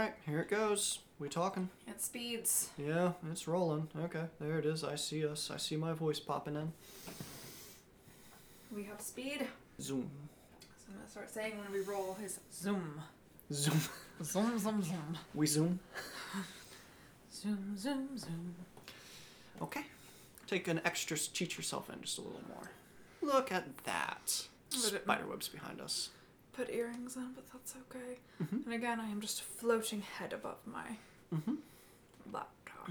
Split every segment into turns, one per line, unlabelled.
Alright, here it goes. We talking.
It speeds.
Yeah, it's rolling. Okay, there it is. I see us. I see my voice popping in.
We have speed.
Zoom.
So I'm gonna start saying when we roll is zoom.
Zoom.
Zoom, zoom, zoom.
We zoom.
Zoom, zoom, zoom.
Okay. Take an extra cheat yourself in just a little more. Look at that.
Would it-
Spiderwebs behind us.
Put earrings on, but that's okay.
Mhm.
And again, I am just a floating head above my
Mm-hmm.
laptop.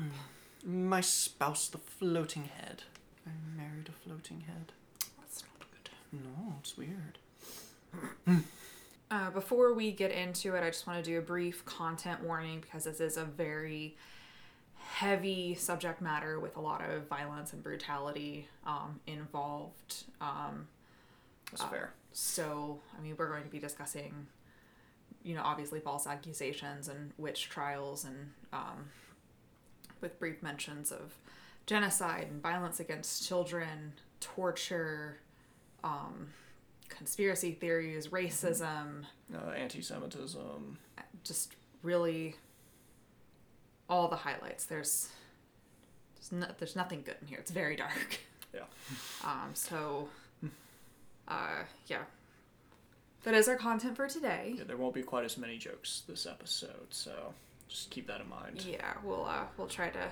My spouse, the floating head. I married a floating head.
That's not good.
No, it's weird.
Uh, before we get into it, I just want to do a brief content warning because this is a very heavy subject matter with a lot of violence and brutality um, involved. Um,
That's
Uh,
fair.
So, I mean, we're going to be discussing, you know, obviously false accusations and witch trials, and um, with brief mentions of genocide and violence against children, torture, um, conspiracy theories, racism,
Uh, anti-Semitism.
just really all the highlights. There's there's, no, there's nothing good in here. It's very dark.
Yeah.
Um. So, uh, yeah. That is our content for today.
Yeah, there won't be quite as many jokes this episode, so just keep that in mind.
Yeah, we'll uh, we'll try to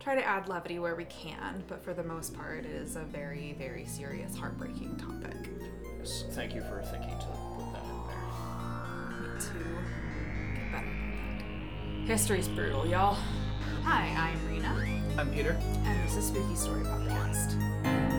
try to add levity where we can, but for the most part, it is a very very serious, heartbreaking topic.
Yes, thank you for thinking to put that in there.
Need to get better at that. History's brutal, y'all. Hi, I'm Rena,
I'm Peter.
and this is Spooky Story Podcast.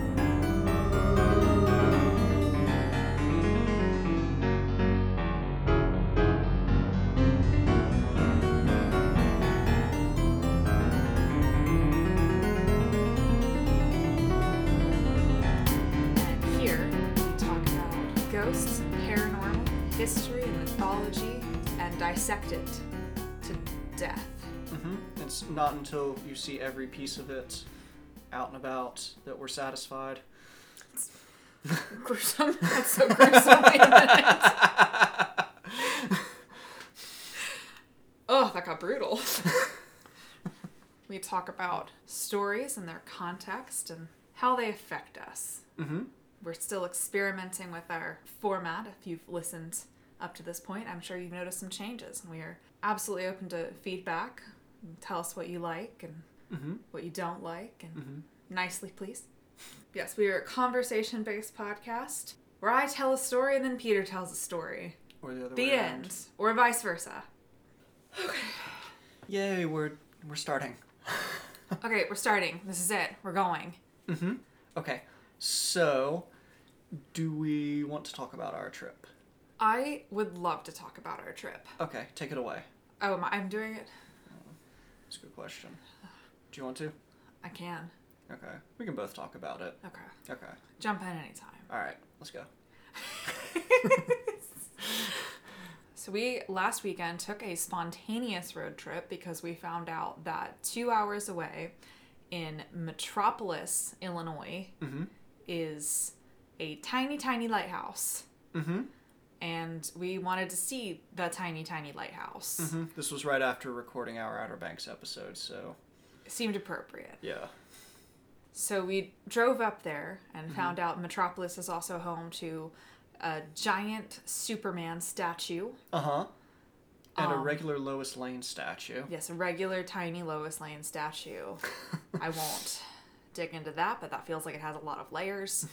Not until you see every piece of it out and about that we're satisfied.
gruesome. That's so gruesome. Oh, that got brutal. we talk about stories and their context and how they affect us.
Mm-hmm.
We're still experimenting with our format. If you've listened up to this point, I'm sure you've noticed some changes. And we are absolutely open to feedback. Tell us what you like and
Mm-hmm.
what you don't like, and
Mhm.
nicely, please. Yes, we are a conversation based podcast where I tell a story and then Peter tells a story.
Or the other
The
way around.
Or vice versa.
Okay yay, we're we're starting.
Okay, we're starting. This is it. We're going.
Mm-hmm. Okay. So, do we want to talk about our trip?
I would love to talk about our trip.
Okay, take it away.
Oh, I'm doing it?
That's a good question. Do you want to?
I can.
Okay. We can both talk about it.
Okay.
Okay.
Jump in anytime.
All right. Let's go.
So we last weekend took a spontaneous road trip because we found out that two hours away in Metropolis, Illinois,
Mm-hmm.
is a tiny, tiny lighthouse.
Mm-hmm.
And we wanted to see the tiny, tiny lighthouse.
Mm-hmm. This was right after recording our Outer Banks episode, so
It seemed appropriate.
yeah.
So we drove up there and found out Metropolis is also home to a giant Superman statue.
Uh huh. And a
Um,
regular Lois Lane statue.
Yes, a regular tiny Lois Lane statue. I won't dig into that, but that feels like it has a lot of layers.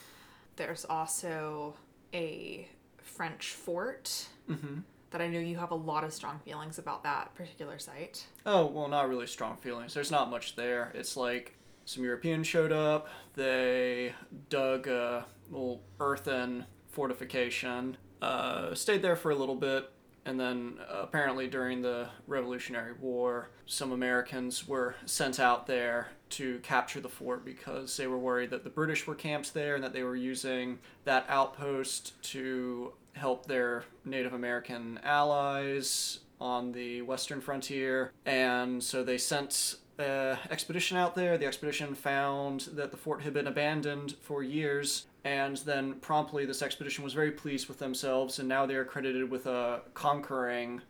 There's also a French fort
Mm-hmm.
that I know you have a lot of strong feelings about that particular site.
Oh well, not really strong feelings. There's not much there. It's like some Europeans showed up. They dug a little earthen fortification. Uh, stayed there for a little bit, and then uh, apparently during the Revolutionary War, some Americans were sent out there to capture the fort because they were worried that the British were camped there and that they were using that outpost to help their Native American allies on the western frontier. And so they sent an expedition out there. The expedition found that the fort had been abandoned for years. And then promptly, this expedition was very pleased with themselves, and now they are credited with uh, conquering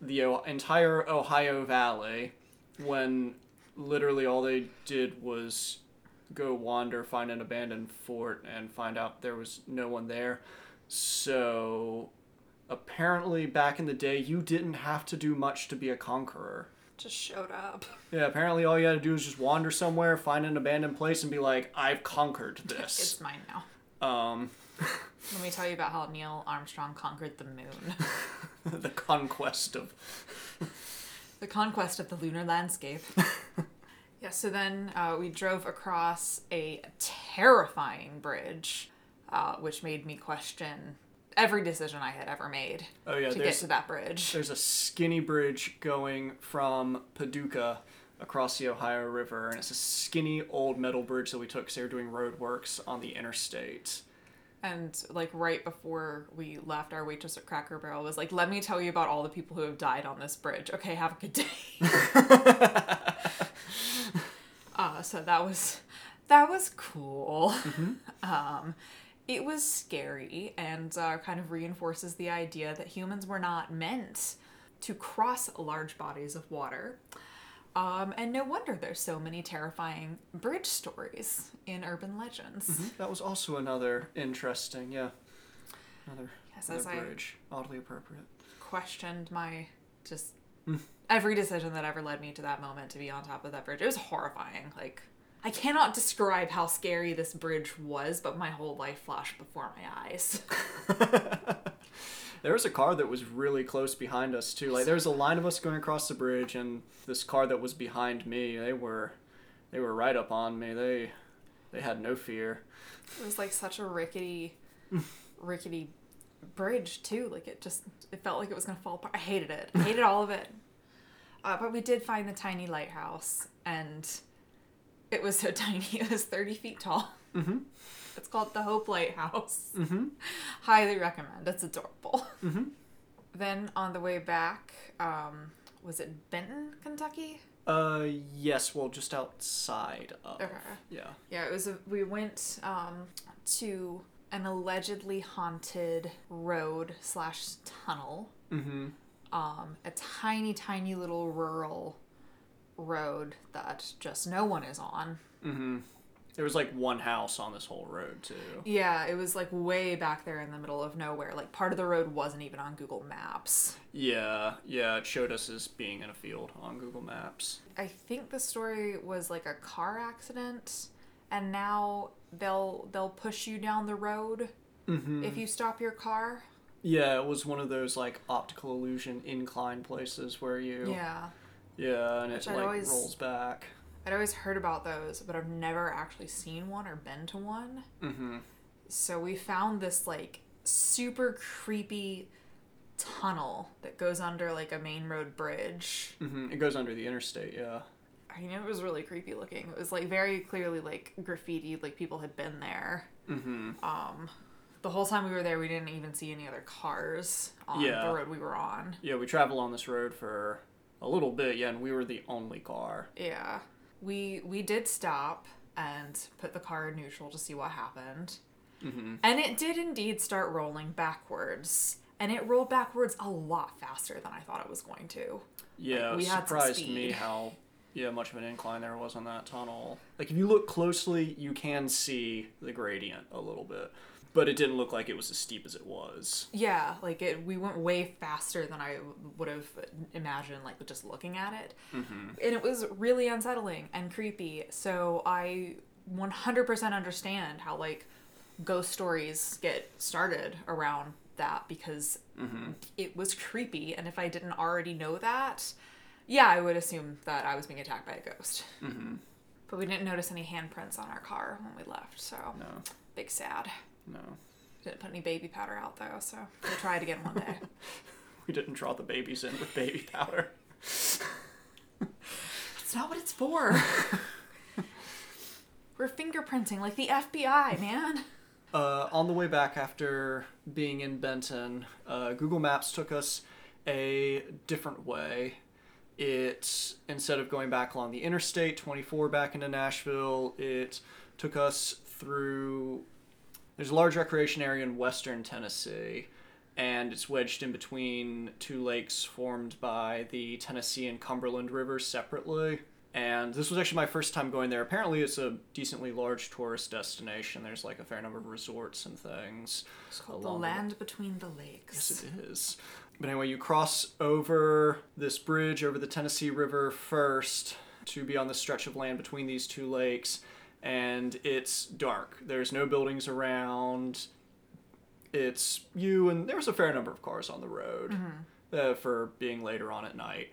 the o- entire Ohio Valley when literally all they did was go wander, find an abandoned fort, and find out there was no one there. So apparently, back in the day, you didn't have to do much to be a conqueror.
Just showed up.
Yeah, apparently all you had to do is just wander somewhere, find an abandoned place, and be like, "I've conquered this.
It's mine now.
Um,
Let me tell you about how Neil Armstrong conquered the moon.
the conquest of
the conquest of the lunar landscape. yeah, so then uh, we drove across a terrifying bridge, uh, which made me question every decision I had ever made
oh yeah,
to get to that bridge.
there's a skinny bridge going from Paducah across the Ohio River, and it's a skinny old metal bridge that we took because they were doing road works on the interstate.
And like right before we left, our waitress at Cracker Barrel was like, "Let me tell you about all the people who have died on this bridge." Okay, have a good day. uh, so that was that was cool. um, it was scary and uh, kind of reinforces the idea that humans were not meant to cross large bodies of water. Um, and no wonder there's so many terrifying bridge stories in urban legends.
That was also another interesting, yeah, another,
Yes,
another
as I-
bridge, oddly appropriate.
questioned my just every decision that ever led me to that moment to be on top of that bridge. It was horrifying. Like I cannot describe how scary this bridge was, but my whole life flashed before my eyes.
There was a car that was really close behind us too. Like there was a line of us going across the bridge, and this car that was behind me, they were, they were right up on me. They, they had no fear.
It was like such a rickety, rickety bridge too. Like it just it felt like it was gonna fall apart. I hated it. I hated all of it. Uh, but we did find the tiny lighthouse, and it was so tiny. It was thirty feet tall.
Mm-hmm.
It's called the Hope Lighthouse.
Mm-hmm.
Highly recommend. It's adorable.
Mm-hmm.
Then on the way back, um, was it Benton, Kentucky?
Uh, yes. Well, just outside of.
Okay.
Yeah.
Yeah, it was. A, we went um, to an allegedly haunted road slash tunnel.
Mm-hmm.
Um, a tiny, tiny little rural road that just no one is on.
Mm-hmm. There was like one house on this whole road too.
Yeah, it was like way back there in the middle of nowhere. Like part of the road wasn't even on Google Maps.
Yeah, yeah. It showed us as being in a field on Google Maps.
I think the story was like a car accident, and now they'll they'll push you down the road
Mm-hmm.
if you stop your car.
Yeah, it was one of those like optical illusion incline places where you.
Yeah,
Yeah, and
Which
it
I'd
like
always-
rolls back.
I'd always heard about those, but I've never actually seen one or been to one.
Mm-hmm.
So we found this like super creepy tunnel that goes under like a main road bridge.
Mm-hmm. It goes under the interstate. Yeah.
I mean, it was really creepy looking. It was like very clearly like graffiti, like people had been there.
Mm-hmm.
Um, the whole time we were there, we didn't even see any other cars on
Yeah.
the road we were on.
Yeah, we traveled on this road for a little bit. Yeah, and we were the only car.
Yeah, we we did stop and put the car in neutral to see what happened,
Mm-hmm.
and it did indeed start rolling backwards. And it rolled backwards a lot faster than I thought it was going to.
Yeah,
we
it
had
surprised me how yeah much of an incline there was on that tunnel. Like if you look closely, you can see the gradient a little bit, but it didn't look like it was as steep as it was.
Yeah, like it, we went way faster than I would have imagined, like just looking at it.
Mm-hmm.
And it was really unsettling and creepy. So I 100% understand how, like, ghost stories get started around that because
Mm-hmm.
it was creepy. And if I didn't already know that, yeah, I would assume that I was being attacked by a ghost.
Mm-hmm.
But we didn't notice any handprints on our car when we left, so
No,
big sad.
No,
Didn't put any baby powder out though, so we'll try it again one day.
we didn't draw the babies in with baby powder.
That's not what it's for. We're fingerprinting like the FBI, man.
Uh, on the way back after being in Benton, uh, Google Maps took us a different way. It instead of going back along the interstate 24 back into Nashville, it took us through. There's a large recreation area in western Tennessee, and it's wedged in between two lakes formed by the Tennessee and Cumberland rivers separately. And this was actually my first time going there. Apparently, it's a decently large tourist destination. There's like a fair number of resorts and things.
It's called the land between the lakes.
Yes, it is. But anyway, you cross over this bridge over the Tennessee River first to be on the stretch of land between these two lakes, and it's dark. There's no buildings around. It's you, and there was a fair number of cars on the road uh, for being later on at night.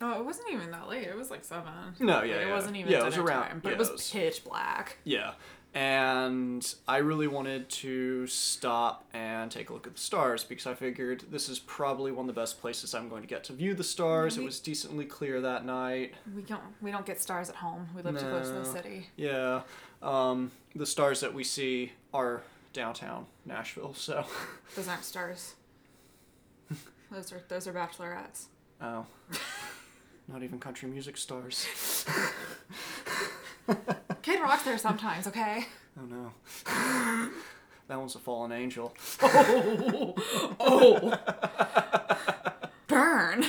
Oh, it wasn't even that late. It was like seven.
No,
Like,
yeah,
it wasn't even
Yeah, it was around-
time, but
yeah,
it was- pitch black.
Yeah. And I really wanted to stop and take a look at the stars because I figured this is probably one of the best places I'm going to get to view the stars. It was decently clear that night.
We don't we don't get stars at home. We live too close to the city.
Yeah. Um, the stars that we see are downtown Nashville, so.
Those aren't stars. those are those are bachelorettes.
Oh. Not even country music stars.
Kid Rock's there sometimes, okay?
Oh no. that one's a fallen angel.
Oh. Oh! Burn.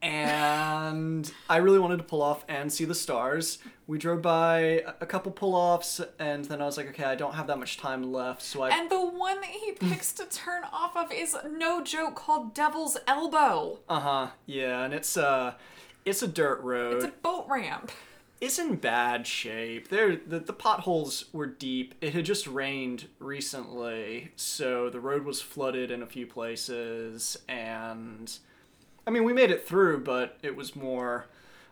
and I really wanted to pull off and see the stars. We drove by a couple pull offs, and then I was like, okay, I don't have that much time left, so I.
And the one that he picks to turn off of is no joke called Devil's Elbow.
Uh huh. Yeah, and it's uh, it's a dirt road.
It's a boat ramp.
It's in bad shape. There, the, the potholes were deep. It had just rained recently, so the road was flooded in a few places, and I mean, we made it through, but it was more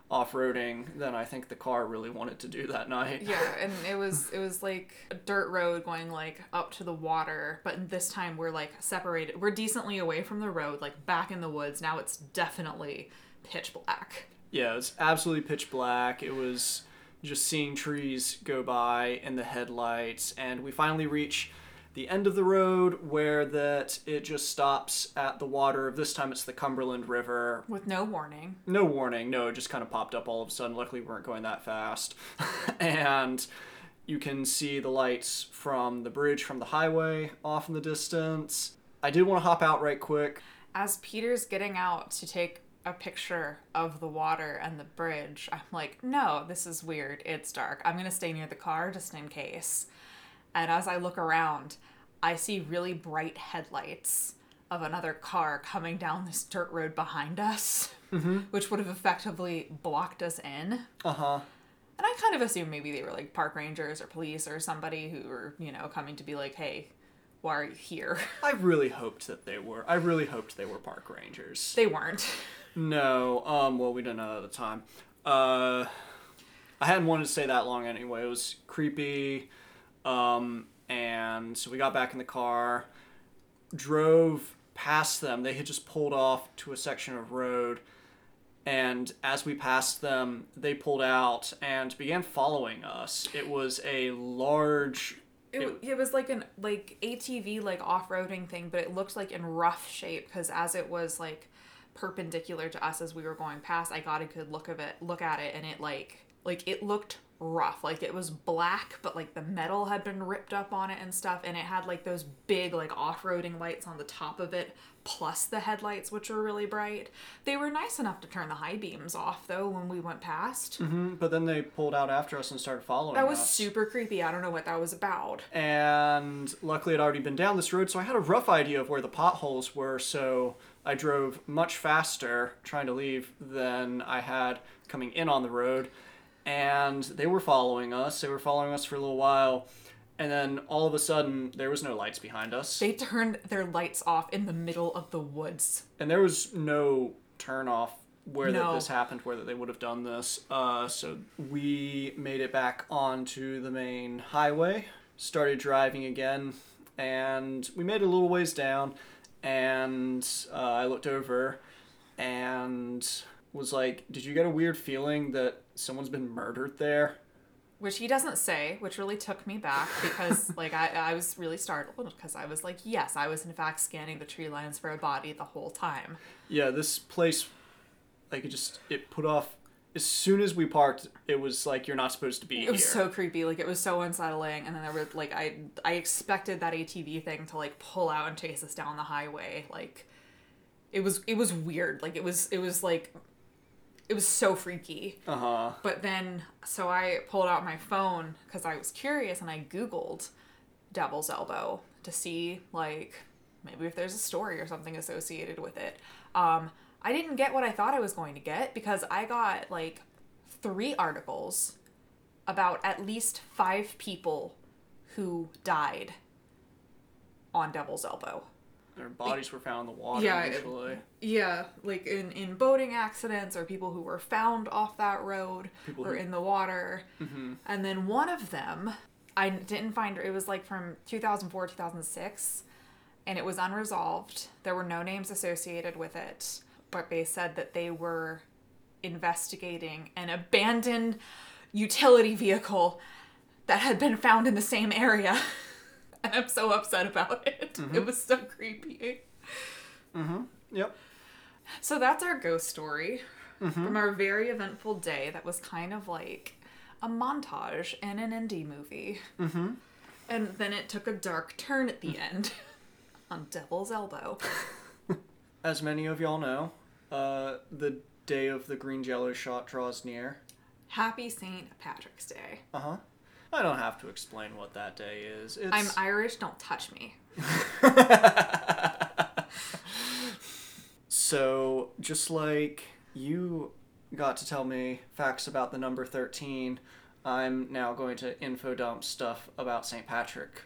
off-roading than I think the car really wanted to do that night.
Yeah, and it was it was like a dirt road going like up to the water, but this time we're like separated. We're decently away from the road, like back in the woods. Now it's definitely pitch black.
Yeah, it's absolutely pitch black. It was just seeing trees go by in the headlights, and we finally reach the end of the road where that it just stops at the water. This time it's the Cumberland River.
With no warning.
No warning, no, it just kind of popped up all of a sudden. Luckily, we weren't going that fast. and you can see the lights from the bridge from the highway off in the distance. I did want to hop out right quick.
As Peter's getting out to take a picture of the water and the bridge, I'm like, no, this is weird. It's dark. I'm going to stay near the car just in case. And as I look around, I see really bright headlights of another car coming down this dirt road behind us, which would have effectively blocked us in.
Uh huh.
And I kind of assume maybe they were like park rangers or police or somebody who were, you know, coming to be like, hey, why are you here?
I really hoped that they were. I really hoped they were park rangers.
they weren't.
No, um, well, we didn't know at the time. Uh, I hadn't wanted to stay that long anyway. It was creepy. Um, and so we got back in the car, drove past them. They had just pulled off to a section of road. And as we passed them, they pulled out and began following us. It was a large.
It,
It-
it was like an like ATV like off-roading thing, but it looked like in rough shape because as it was like perpendicular to us as we were going past, I got a good look of it, look at it, and it like like it looked rough, like it was black, but like the metal had been ripped up on it and stuff, and it had like those big like off-roading lights on the top of it, plus the headlights which were really bright. They were nice enough to turn the high beams off though when we went past.
Mhm, But then they pulled out after us and started following
That was
us.
super creepy. I don't know what that was about.
and luckily I'd already been down this road, so I had a rough idea of where the potholes were. So I drove much faster trying to leave than I had coming in on the road, and they were following us. They were following us for a little while, and then all of a sudden there was no lights behind us,
They turned their lights off in the middle of the woods.
and there was no turn off where that this happened, where that they would have done this. Uh, so we made it back onto the main highway, started driving again, and we made it a little ways down, and uh, I looked over and was like, "Did you get a weird feeling that someone's been murdered there?"
Which he doesn't say, which really took me back because, like, I, I was really startled because I was like, yes, I was in fact scanning the tree lines for a body the whole time.
Yeah, this place, like it just it put off. As soon as we parked, it was like you're not supposed to be
It was
here.
so creepy. Like it was so unsettling. And then there were like I I expected that ATV thing to like pull out and chase us down the highway. Like it was it was weird. Like it was it was like it was so freaky.
uh huh.
But then so I pulled out my phone because I was curious and I googled Devil's Elbow to see like maybe if there's a story or something associated with it. Um I didn't get what I thought I was going to get because I got like three articles about at least five people who died on Devil's Elbow.
Their bodies were found in the water
Yeah, it- Yeah, like in, in boating accidents or people who were found off that road
People
or
who-
in the water. Mm-hmm. And then one of them, I didn't find it was like from 2004 2006 and it was unresolved. There were no names associated with it, but they said that they were investigating an abandoned utility vehicle that had been found in the same area. and I'm so upset about it. It was so creepy. Mm-hmm.
Yep.
So that's our ghost story from our very eventful day that was kind of like a montage in an indie movie. Mm-hmm. And then it took a dark turn at the end on Devil's Elbow.
As many of y'all know, uh, the day of the green jello shot draws near.
Happy St. Patrick's Day.
Uh huh. I don't have to explain what that day is. It's...
I'm Irish, don't touch me.
So, just like you got to tell me facts about the number 13, I'm now going to info dump stuff about St. Patrick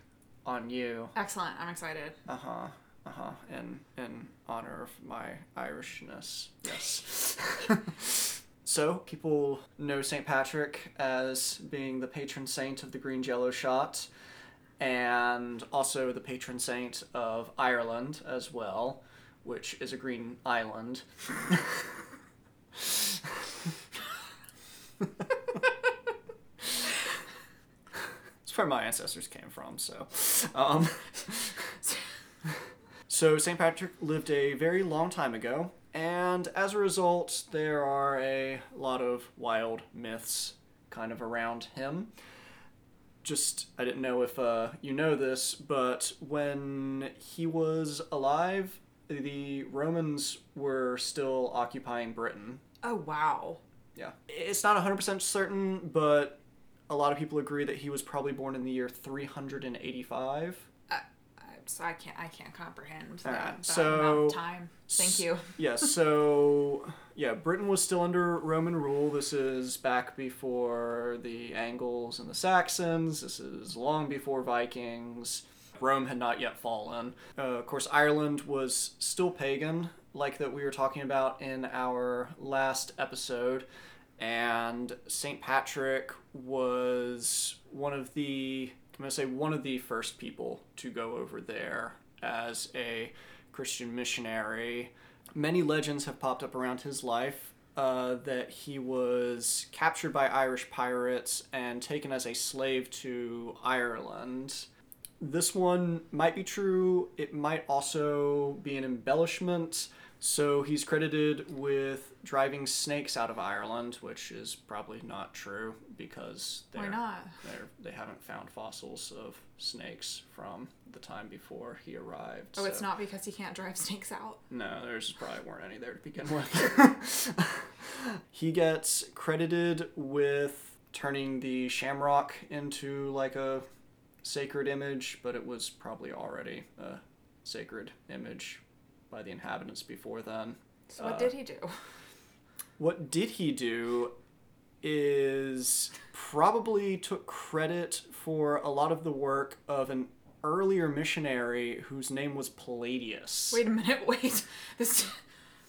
on you.
Excellent, I'm excited.
Uh huh. Uh huh. And, in honor of my Irishness. Yes. so people know St. Patrick as being the patron saint of the green jello shot, and also the patron saint of Ireland as well, which is a green island. It's where my ancestors came from, so. Um, so, St. Patrick lived a very long time ago, and as a result, there are a lot of wild myths kind of around him. Just, I didn't know if uh, you know this, but when he was alive, the Romans were still occupying Britain.
Oh, wow.
Yeah. It's not 100% certain, but a lot of people agree that he was probably born in the year 385.
So I can't I can't comprehend that,
Alright,
that
so-
amount of time. Thank you.
yeah, so yeah, Britain was still under Roman rule. This is back before the Angles and the Saxons. This is long before Vikings. Rome had not yet fallen. Uh, of course, Ireland was still pagan, like that we were talking about in our last episode. And St. Patrick was one of the, I'm going to say, one of the first people to go over there as a Christian missionary. Many legends have popped up around his life uh, that he was captured by Irish pirates and taken as a slave to Ireland. This one might be true, it might also be an embellishment. So he's credited with driving snakes out of Ireland, which is probably not true because they're,
not?
they're, they haven't found fossils of snakes from the time before he arrived.
Oh, it's not because he can't drive snakes out.
no, there's probably weren't any there to begin with. he gets credited with turning the shamrock into like a sacred image, but it was probably already a sacred image by the inhabitants before then.
So what
Uh,
did he do?
What did he do is probably took credit for a lot of the work of an earlier missionary whose name was Palladius.
Wait a minute. Wait. This.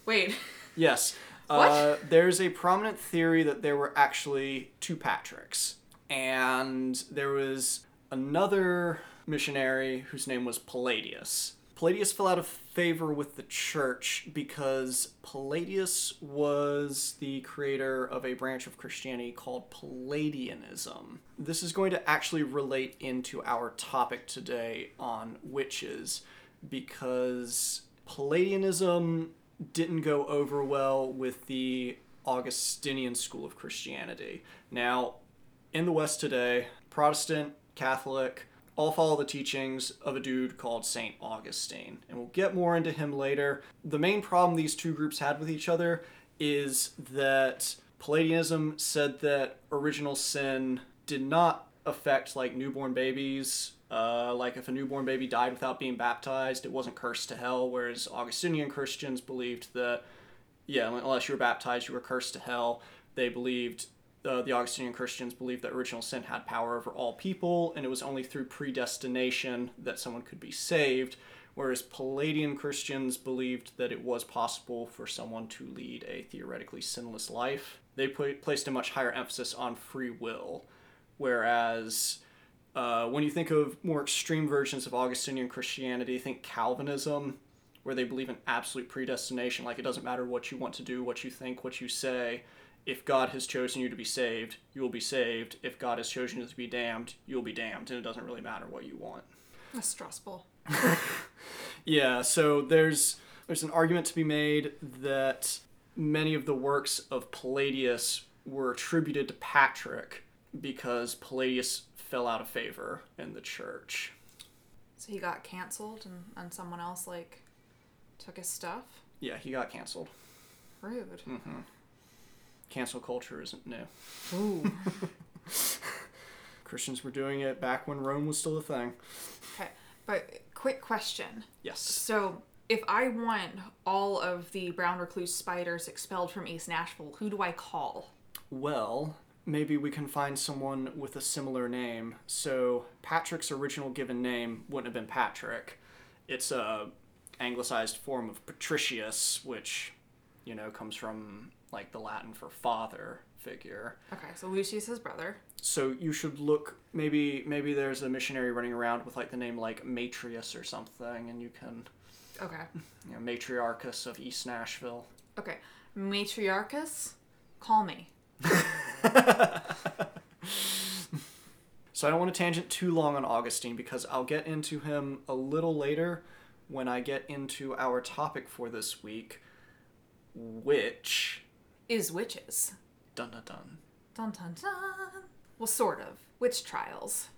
Wait.
Yes.
What?
Uh, there's a prominent theory that there were actually two Patricks. And there was another missionary whose name was Palladius. Palladius fell out of favor with the church because Palladius was the creator of a branch of Christianity called Palladianism. This is going to actually relate into our topic today on witches because Palladianism didn't go over well with the Augustinian school of Christianity. Now, in the West today, Protestant, Catholic, all follow the teachings of a dude called St. Augustine. And we'll get more into him later. The main problem these two groups had with each other is that Pelagianism said that original sin did not affect like newborn babies. Uh, like if a newborn baby died without being baptized, it wasn't cursed to hell. Whereas Augustinian Christians believed that, yeah, unless you were baptized, you were cursed to hell. They believed the Augustinian Christians believed that original sin had power over all people, and it was only through predestination that someone could be saved. Whereas Pelagian Christians believed that it was possible for someone to lead a theoretically sinless life. They put, placed a much higher emphasis on free will. Whereas uh, when you think of more extreme versions of Augustinian Christianity, think Calvinism, where they believe in absolute predestination, like it doesn't matter what you want to do, what you think, what you say. If God has chosen you to be saved, you will be saved. If God has chosen you to be damned, you'll be damned, and it doesn't really matter what you want.
That's stressful.
Yeah, so there's there's an argument to be made that many of the works of Palladius were attributed to Patrick because Palladius fell out of favor in the church.
So he got canceled and, and someone else like took his stuff?
Yeah, he got canceled.
Rude. Mm-hmm.
Cancel culture isn't new.
Ooh.
Christians were doing it back when Rome was still a thing.
okay. But quick question.
Yes.
So if I want all of the brown recluse spiders expelled from East Nashville, who do I call?
Well, maybe we can find someone with a similar name. So Patrick's original given name wouldn't have been Patrick. It's a anglicized form of Patricius, which, you know, comes from like the Latin for father figure.
Okay, so Lucius his brother.
So you should look maybe maybe there's a missionary running around with like the name like Matrius or something and you can
Okay.
you know, matriarchus of East Nashville.
Okay. Matriarchus, call me.
So I don't want to tangent too long on Augustine because I'll get into him a little later when I get into our topic for this week, which
Is witches.
dun dun dun.
Dun dun dun. Well, sort of. Witch trials.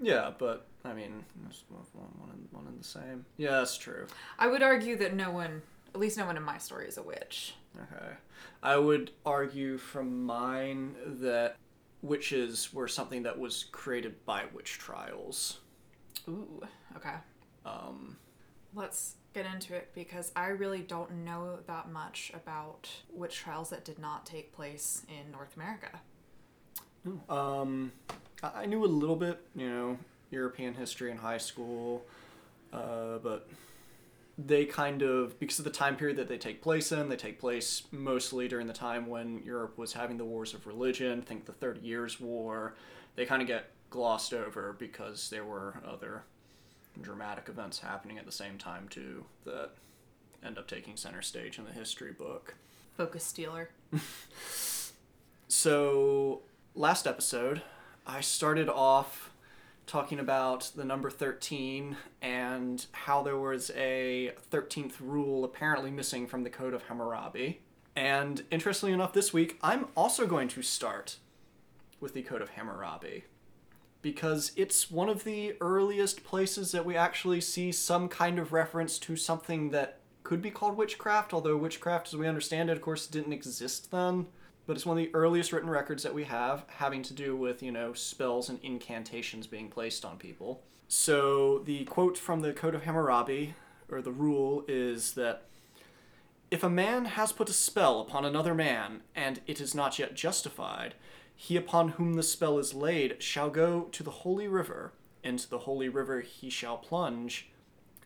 Yeah, but I mean, one, one, one and, one and the same. Yeah, that's true.
I would argue that no one, at least no one in my story, is a witch.
Okay. I would argue from mine that witches were something that was created by witch trials.
Ooh. Okay.
Um,
Let's get into it because I really don't know that much about witch trials that did not take place in North America.
Um, I knew a little bit, you know, European history in high school, uh, but they kind of because of the time period that they take place in, they take place mostly during the time when Europe was having the wars of religion. Think the Thirty Years' War. They kind of get glossed over because there were other dramatic events happening at the same time too that end up taking center stage in the history book.
Focus stealer.
So, last episode, I started off talking about the number 13 and how there was a 13th rule apparently missing from the Code of Hammurabi. And interestingly enough, this week, I'm also going to start with the Code of Hammurabi because it's one of the earliest places that we actually see some kind of reference to something that could be called witchcraft, although witchcraft, as we understand it, of course, didn't exist then. But it's one of the earliest written records that we have having to do with, you know, spells and incantations being placed on people. So the quote from the Code of Hammurabi, or the rule, is that if a man has put a spell upon another man, and it is not yet justified, he upon whom the spell is laid shall go to the holy river, into the holy river he shall plunge.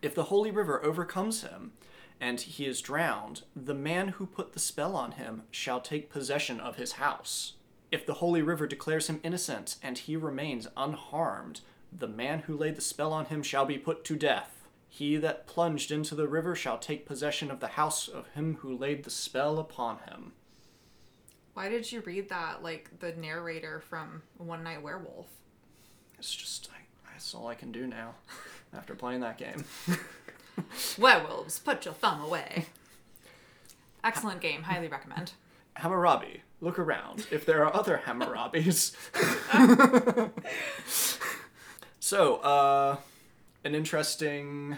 If the holy river overcomes him, and he is drowned, the man who put the spell on him shall take possession of his house. If the holy river declares him innocent, and he remains unharmed, the man who laid the spell on him shall be put to death. He that plunged into the river shall take possession of the house of him who laid the spell upon him.
Why did you read that like the narrator from One Night Werewolf?
It's just, I, that's all I can do now after playing that game.
Werewolves, put your thumb away. Excellent game, highly recommend.
Hammurabi, look around. If there are other Hammurabis. so, uh, an interesting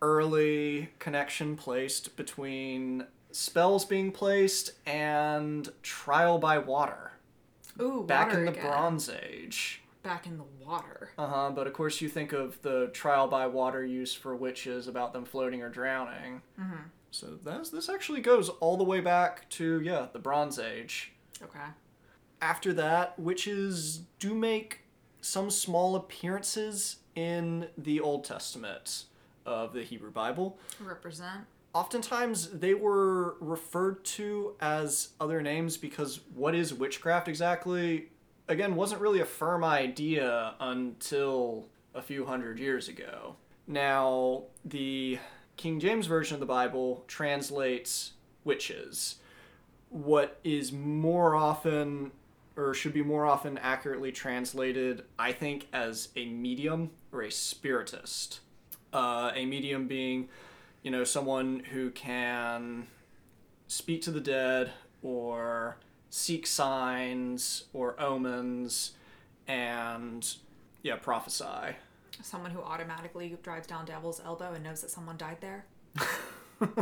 early connection placed between spells being placed and trial by water.
Ooh,
Back
water
in the
again.
Bronze Age.
Back in the water.
Uh huh. But of course, you think of the trial by water used for witches about them floating or drowning. Mm-hmm. So that's, this actually goes all the way back to yeah the Bronze Age.
Okay.
After that, witches do make some small appearances in the Old Testament of the Hebrew Bible.
Represent.
Oftentimes, they were referred to as other names because what is witchcraft exactly, again, wasn't really a firm idea until a few hundred years ago. Now, the King James Version of the Bible translates witches. What is more often, or should be more often accurately translated, I think, as a medium or a spiritist. Uh, a medium being you know, someone who can speak to the dead or seek signs or omens and, yeah, prophesy.
Someone who automatically drives down Devil's Elbow and knows that someone died there.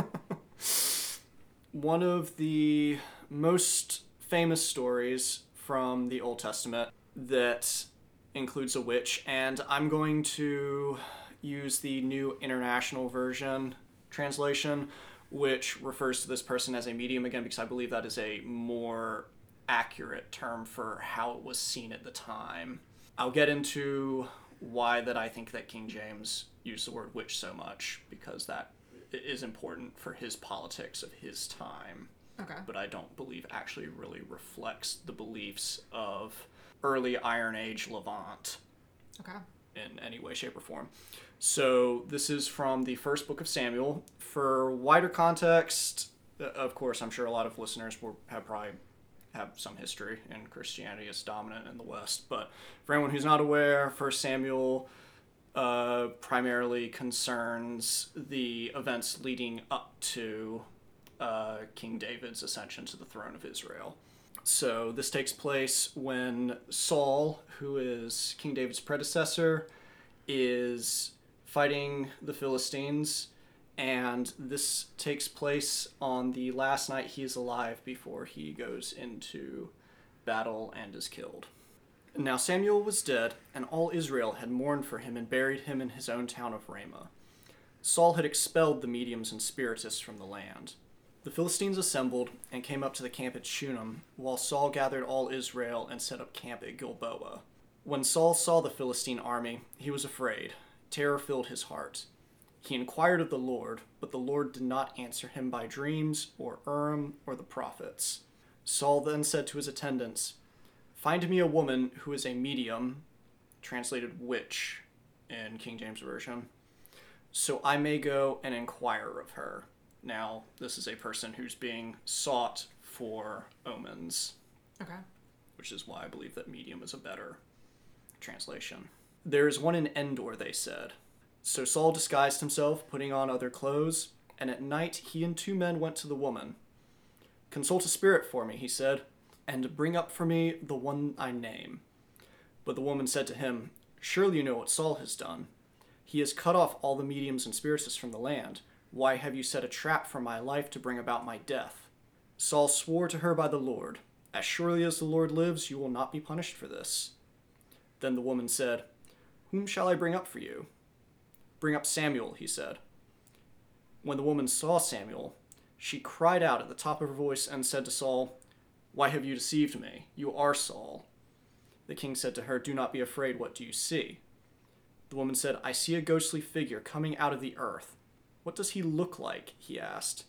One of the most famous stories from the Old Testament that includes a witch, and I'm going to use the new international version translation, which refers to this person as a medium again, because I believe that is a more accurate term for how it was seen at the time. I'll get into why that I think that King James used the word witch so much, because that is important for his politics of his time
Okay.
but I don't believe actually really reflects the beliefs of early Iron Age Levant
Okay.
in any way, shape, or form. So this is from the first book of Samuel. For wider context, uh, of course, I'm sure a lot of listeners will have probably have some history in Christianity is dominant in the West. But for anyone who's not aware, First Samuel uh, primarily concerns the events leading up to uh, King David's ascension to the throne of Israel. So this takes place when Saul, who is King David's predecessor, is fighting the Philistines, and this takes place on the last night he is alive before he goes into battle and is killed. Now Samuel was dead, and all Israel had mourned for him and buried him in his own town of Ramah. Saul had expelled the mediums and spiritists from the land. The Philistines assembled and came up to the camp at Shunem, while Saul gathered all Israel and set up camp at Gilboa. When Saul saw the Philistine army, he was afraid. Terror filled his heart. He inquired of the Lord, but the Lord did not answer him by dreams, or Urim, or the prophets. Saul then said to his attendants, Find me a woman who is a medium, translated witch in King James Version, so I may go and inquire of her. Now, this is a person who's being sought for omens,
Okay.
which is why I believe that medium is a better translation. There is one in Endor, they said. So Saul disguised himself, putting on other clothes, and at night he and two men went to the woman. Consult a spirit for me, he said, and bring up for me the one I name. But the woman said to him, Surely you know what Saul has done. He has cut off all the mediums and spiritists from the land. Why have you set a trap for my life to bring about my death? Saul swore to her by the Lord, As surely as the Lord lives, you will not be punished for this. Then the woman said, Whom shall I bring up for you? Bring up Samuel, he said. When the woman saw Samuel, she cried out at the top of her voice and said to Saul, Why have you deceived me? You are Saul. The king said to her, Do not be afraid. What do you see? The woman said, I see a ghostly figure coming out of the earth. What does he look like? he asked.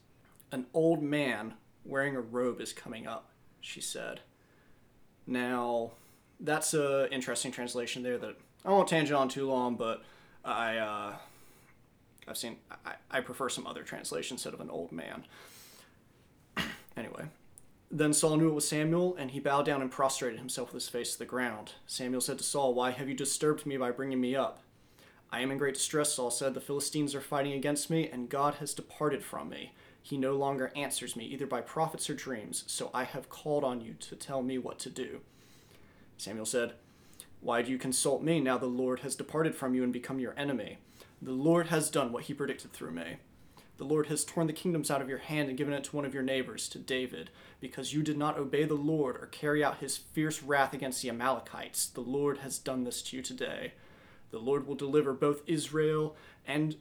An old man wearing a robe is coming up, she said. Now, that's an interesting translation there that I won't tangent on too long, but I uh, I've seen I, I prefer some other translation instead of an old man. anyway, then Saul knew it was Samuel, and he bowed down and prostrated himself with his face to the ground. Samuel said to Saul, "Why have you disturbed me by bringing me up?" I am in great distress, Saul said. The Philistines are fighting against me, and God has departed from me. He no longer answers me, either by prophets or dreams, so I have called on you to tell me what to do. Samuel said, Why do you consult me now the Lord has departed from you and become your enemy? The Lord has done what he predicted through me. The Lord has torn the kingdoms out of your hand and given it to one of your neighbors, to David, because you did not obey the Lord or carry out his fierce wrath against the Amalekites. The Lord has done this to you today. The Lord will deliver both Israel and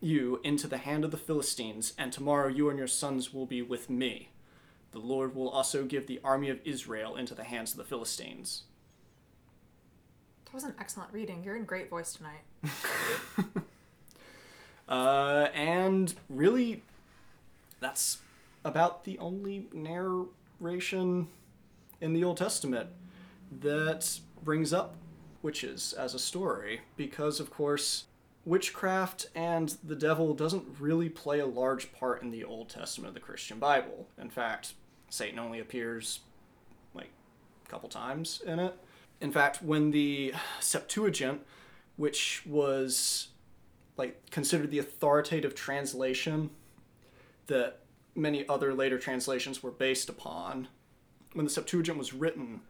you into the hand of the Philistines, and tomorrow you and your sons will be with me. The Lord will also give the army of Israel into the hands of the Philistines.
That was an excellent reading. You're in great voice tonight.
Uh, and really, that's about the only narration in the Old Testament that brings up witches as a story, because of course, witchcraft and the devil doesn't really play a large part in the Old Testament of the Christian Bible. In fact, Satan only appears like a couple times in it. In fact, when the Septuagint, which was like considered the authoritative translation that many other later translations were based upon. When the Septuagint was written,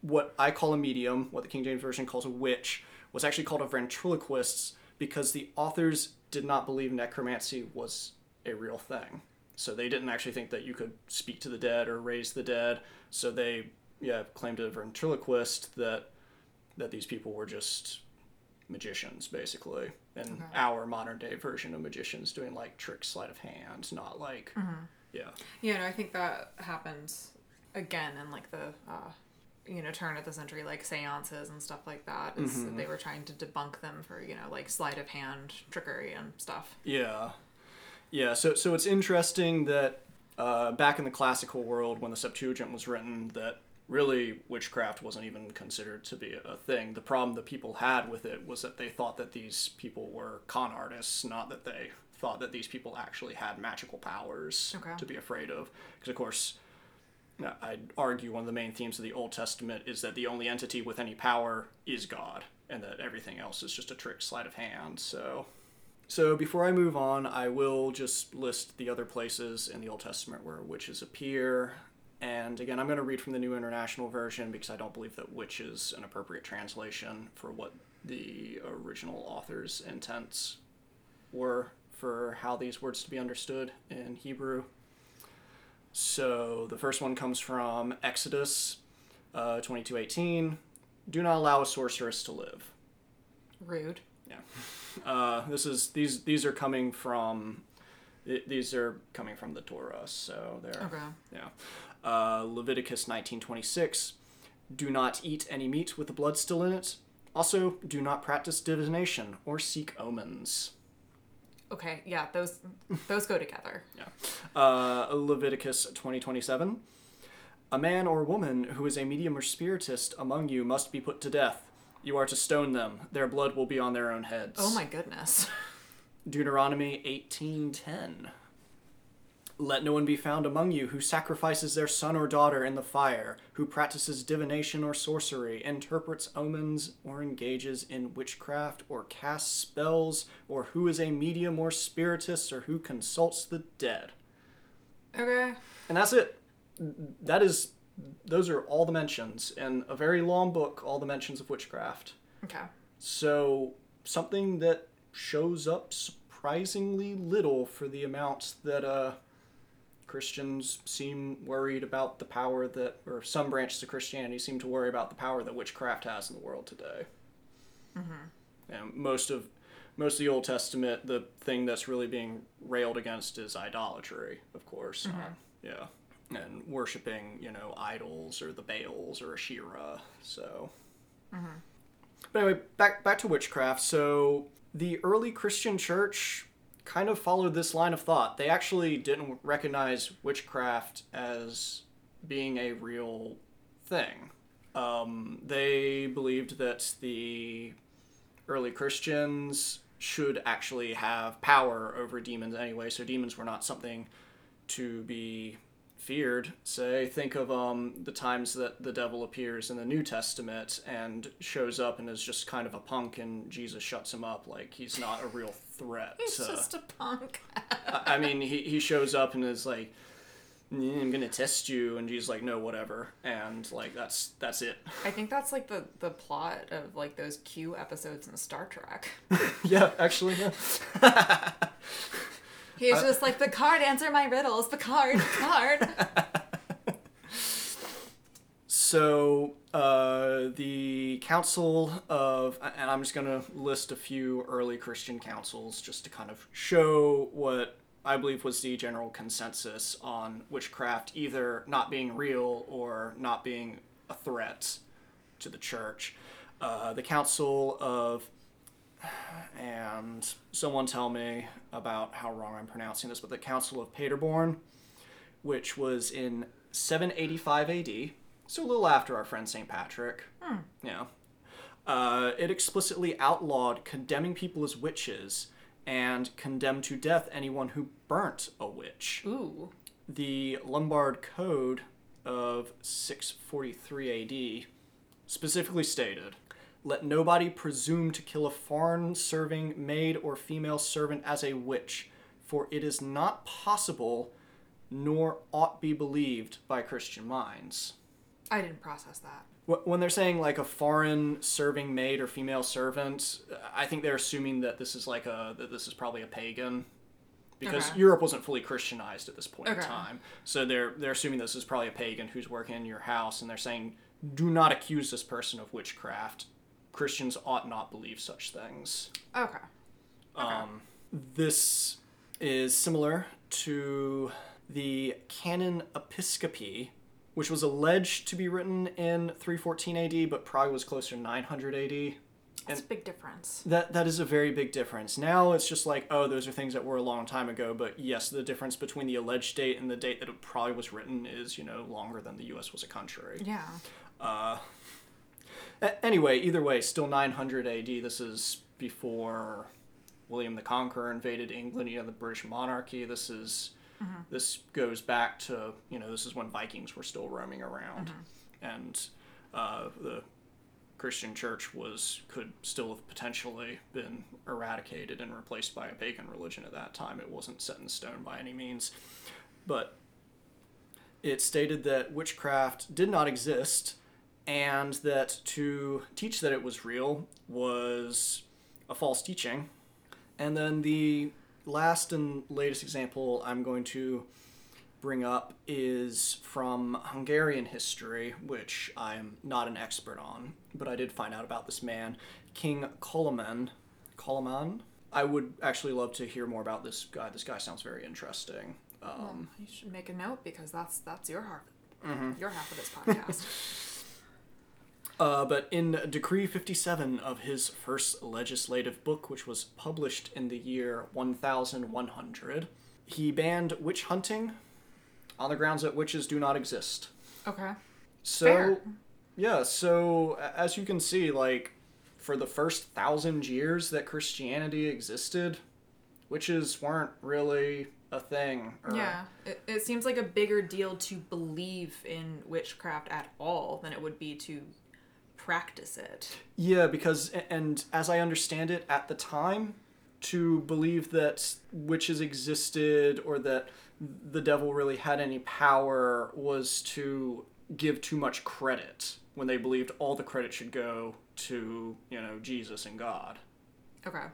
what I call a medium, what the King James Version calls a witch, was actually called a ventriloquist because the authors did not believe necromancy was a real thing. So they didn't actually think that you could speak to the dead or raise the dead. So they, yeah, claimed a ventriloquist that that these people were just magicians, basically, and
Okay.
our modern day version of magicians doing like trick sleight of hand, not like, yeah,
Yeah, no, I think that happens again in like the uh, you know turn of the century, like seances and stuff like that.
Mm-hmm.
that they were trying to debunk them for you know like sleight of hand trickery and stuff.
Yeah, yeah. So so it's interesting that uh, back in the classical world, when the Septuagint was written, that really witchcraft wasn't even considered to be a thing. The problem that people had with it was that they thought that these people were con artists, not that they thought that these people actually had magical powers
Okay.
to be afraid of. Because of course. I'd argue one of the main themes of the Old Testament is that the only entity with any power is God, and that everything else is just a trick sleight of hand. So, so before I move on, I will just list the other places in the Old Testament where witches appear. And again, I'm going to read from the New International Version because I don't believe that witch is an appropriate translation for what the original author's intents were for how these words to be understood in Hebrew. So the first one comes from Exodus uh, 22:18. Do not allow a sorceress to live.
Rude.
Yeah. Uh, this is these these are coming from these are coming from the Torah, so they're
Okay.
yeah. Uh, Leviticus 19:26. Do not eat any meat with the blood still in it. Also, do not practice divination or seek omens.
Okay. Yeah. Those those go together.
Yeah. Uh, Leviticus 20:27. A man or woman who is a medium or spiritist among you must be put to death. You are to stone them. Their blood will be on their own heads.
Oh my goodness.
Deuteronomy 18:10 Let no one be found among you who sacrifices their son or daughter in the fire, who practices divination or sorcery, interprets omens or engages in witchcraft or casts spells, or who is a medium or spiritist or who consults the dead.
Okay.
And that's it. That is those are all the mentions in a very long book, all the mentions of witchcraft.
Okay.
So something that shows up surprisingly little for the amount that uh, Christians seem worried about the power that, or some branches of Christianity seem to worry about the power that witchcraft has in the world today. Mm-hmm. And most of most of the Old Testament, the thing that's really being railed against is idolatry, of course. Uh, yeah. And worshiping, you know, idols or the Baals or Asherah. So. But anyway, back back to witchcraft. So the early Christian church kind of followed this line of thought. They actually didn't recognize witchcraft as being a real thing. Um, they believed that the early Christians should actually have power over demons anyway, so demons were not something to be feared. Say, think of um, the times that the devil appears in the New Testament and shows up and is just kind of a punk, and Jesus shuts him up. Like he's not a real threat.
He's
to-
just a punk.
I I mean, he, he shows up and is like, "Mm, "I'm gonna test you," and Jesus like, "No, whatever," and like that's that's it.
I think that's like the the plot of like those Q episodes in Star Trek.
yeah, actually, yeah.
He's just like Picard, answer my riddles, Picard, Picard.
So uh, the Council of, and I'm just gonna list a few early Christian councils just to kind of show what I believe was the general consensus on witchcraft either not being real or not being a threat to the church. Uh, the Council of, and someone tell me about how wrong I'm pronouncing this, but the Council of Paderborn, which was in 785 AD, so a little after our friend St. Patrick. Yeah. Uh, it explicitly outlawed condemning people as witches and condemned to death anyone who burnt a witch
Ooh.
the Lombard Code of 643 AD specifically stated Let nobody presume to kill a foreign serving maid or female servant as a witch, for it is not possible nor ought be believed by Christian minds.
I didn't process that.
When they're saying like a foreign serving maid or female servant, I think they're assuming that this is like a that this is probably a pagan, because
Okay.
Europe wasn't fully Christianized at this point in
Okay.
time. So they're they're assuming this is probably a pagan who's working in your house, and they're saying, do not accuse this person of witchcraft. Christians ought not believe such things.
Okay.
Um, this is similar to the Canon Episcopi, which was alleged to be written in 314 AD, but probably was closer to 900 AD.
That's a big difference.
That that is a very big difference. Now it's just like, oh, those are things that were a long time ago. But yes, the difference between the alleged date and the date that it probably was written is, you know, longer than the U.S. was a country.
Yeah.
Uh, anyway, either way, still 900 AD. This is before William the Conqueror invaded England. You know, the British monarchy. This is this goes back to you know this is when Vikings were still roaming around, and uh, the Christian Church was could still have potentially been eradicated and replaced by a pagan religion at that time. It wasn't set in stone by any means, but it stated that witchcraft did not exist and that to teach that it was real was a false teaching. And then the last and latest example I'm going to bring up is from Hungarian history, which I'm not an expert on, but I did find out about this man, King Koloman. Koloman? I would actually love to hear more about this guy. This guy sounds very interesting. Um,
you should make a note because that's that's your half, your half of this podcast.
Uh, but in Decree 57 of his first legislative book, which was published in the year 1100, he banned witch hunting on the grounds that witches do not exist.
okay.
So,
Fair.
yeah, so as you can see, like, for the first thousand years that Christianity existed, witches weren't really a thing. or-
Yeah, it, it seems like a bigger deal to believe in witchcraft at all than it would be to practice it.
Yeah, because and as I understand it at the time, to believe that witches existed or that the devil really had any power was to give too much credit when they believed all the credit should go to, you know, Jesus and God.
Okay.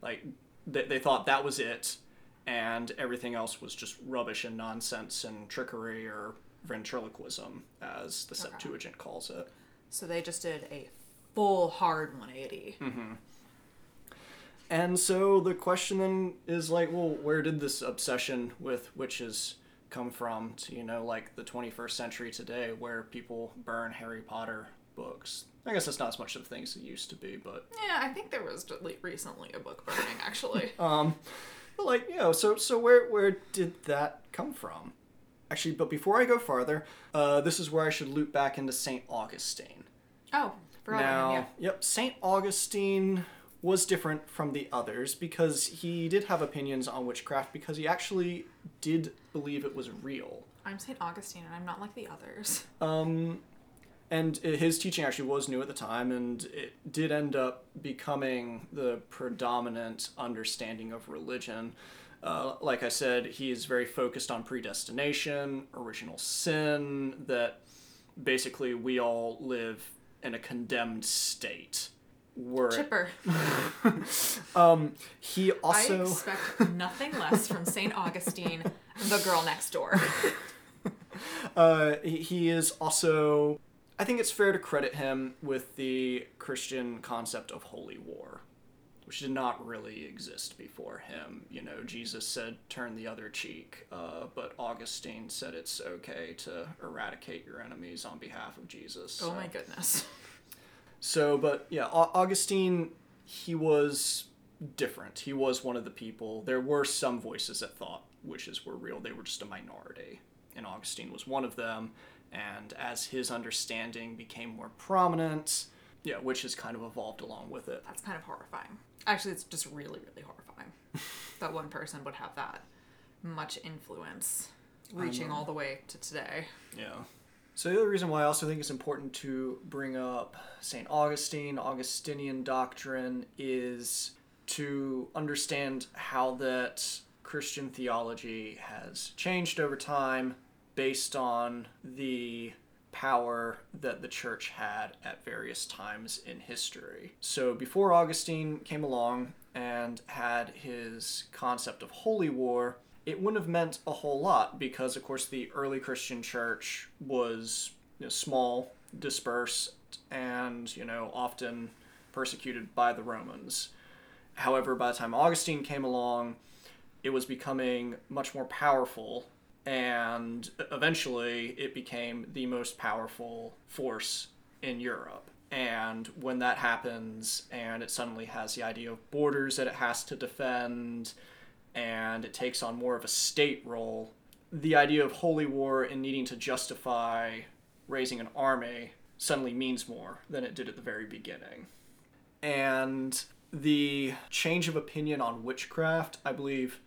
Like they, they thought that was it and everything else was just rubbish and nonsense and trickery or ventriloquism as the Septuagint calls it.
So they just did a full hard 180.
And so the question then is like, well, where did this obsession with witches come from to, you know, like the 21st century today where people burn Harry Potter books? I guess that's not as much of a thing as it used to be, but
Yeah, I think there was recently a book burning actually.
um but like, you know, so so where where did that come from? Actually, but before I go farther, uh, this is where I should loop back into St. Augustine.
oh,
now,
him.
yep, St. Augustine was different from the others because he did have opinions on witchcraft because he actually did believe it was real.
I'm St. Augustine and I'm not like the others.
Um, and his teaching actually was new at the time, and it did end up becoming the predominant understanding of religion. Uh, like I said, he is very focused on predestination, original sin, that basically we all live in a condemned state. We're,
Chipper.
um, he also.
I expect nothing less from St. Augustine, the girl next door.
Uh, he, he is also. I think it's fair to credit him with the Christian concept of holy war, which did not really exist before him. You know, Jesus said, turn the other cheek, uh, but Augustine said it's okay to eradicate your enemies on behalf of Jesus.
Oh my goodness.
so, but yeah, Au- Augustine, he was different. He was one of the people. There were some voices that thought witches were real, they were just a minority. And Augustine was one of them. And as his understanding became more prominent, yeah, witches kind of evolved along with it.
That's kind of horrifying. Actually, it's just really, really horrifying that one person would have that much influence reaching um, all the way to today.
Yeah. So the other reason why I also think it's important to bring up St. Augustine, Augustinian doctrine, is to understand how that Christian theology has changed over time based on the power that the church had at various times in history. So before Augustine came along and had his concept of holy war, it wouldn't have meant a whole lot because, of course, the early Christian church was you know, small, dispersed, and you know often persecuted by the Romans. However, by the time Augustine came along, it was becoming much more powerful, and eventually it became the most powerful force in Europe. And when that happens, and it suddenly has the idea of borders that it has to defend, and it takes on more of a state role, the idea of holy war and needing to justify raising an army suddenly means more than it did at the very beginning. And the change of opinion on witchcraft, I believe,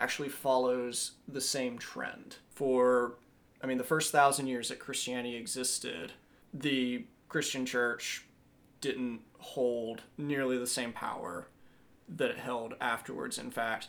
actually follows the same trend. For, I mean, the first thousand years that Christianity existed, the Christian church didn't hold nearly the same power that it held afterwards. In fact,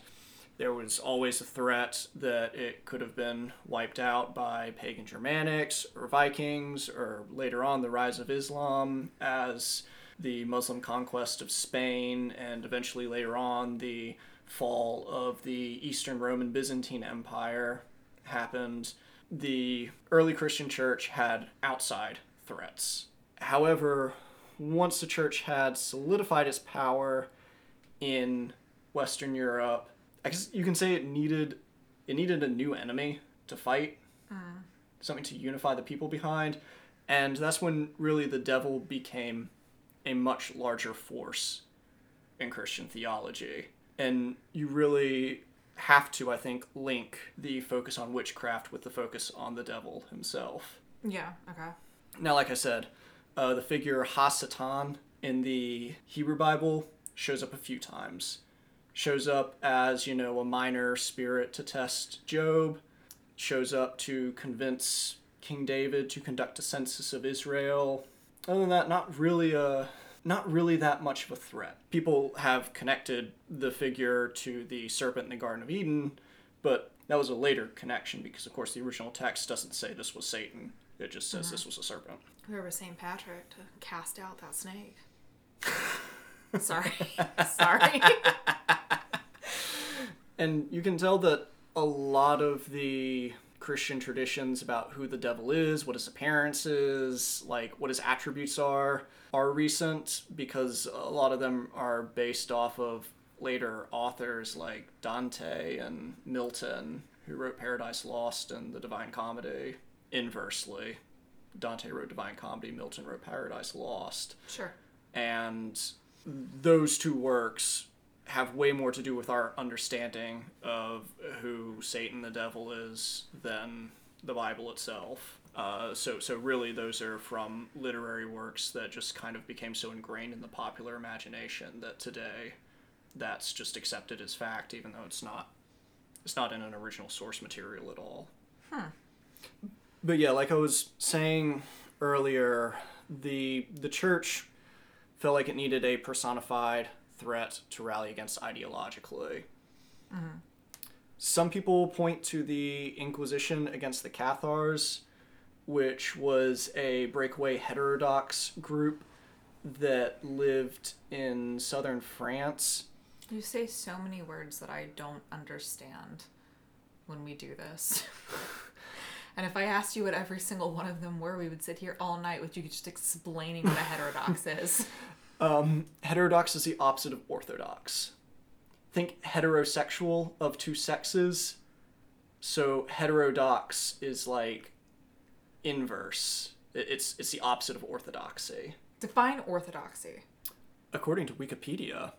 there was always a threat that it could have been wiped out by pagan Germanics or Vikings, or later on the rise of Islam as the Muslim conquest of Spain, and eventually later on the fall of the Eastern Roman Byzantine Empire happened. The early Christian church had outside threats. However, once the church had solidified its power in Western Europe, I guess you can say it needed it needed a new enemy to fight, ah. something to unify the people behind, and that's when really the devil became a much larger force in Christian theology. And you really have to, I think, link the focus on witchcraft with the focus on the devil himself.
Yeah, okay.
Now, like I said, uh, the figure Hasatan in the Hebrew Bible shows up a few times. Shows up as, you know, a minor spirit to test Job. Shows up to convince King David to conduct a census of Israel. Other than that, not really a not really that much of a threat. People have connected the figure to the serpent in the Garden of Eden, but that was a later connection because, of course, the original text doesn't say this was Satan. It just says this mm-hmm. was a serpent.
Where was St. Patrick to cast out that snake? Sorry. Sorry.
And you can tell that a lot of the Christian traditions about who the devil is, what his appearance is, like what his attributes are, are recent because a lot of them are based off of later authors like Dante and Milton, who wrote Paradise Lost and the Divine Comedy inversely. Dante wrote Divine Comedy, Milton wrote Paradise Lost
sure.
and those two works have way more to do with our understanding of who Satan the devil is than the Bible itself. Uh, so, so really, those are from literary works that just kind of became so ingrained in the popular imagination that today, that's just accepted as fact, even though it's not. It's not in an original source material at all. But yeah, like I was saying earlier, the the church felt like it needed a personified threat to rally against ideologically. Mm-hmm. Some people point to the Inquisition against the Cathars, which was a breakaway heterodox group that lived in southern France.
You say so many words that I don't understand when we do this. and if I asked you what every single one of them were, we would sit here all night with you just explaining what a heterodox is.
Um, heterodox is the opposite of orthodox. Think heterosexual of two sexes. So heterodox is like inverse. It's it's the opposite of orthodoxy.
Define orthodoxy.
According to Wikipedia,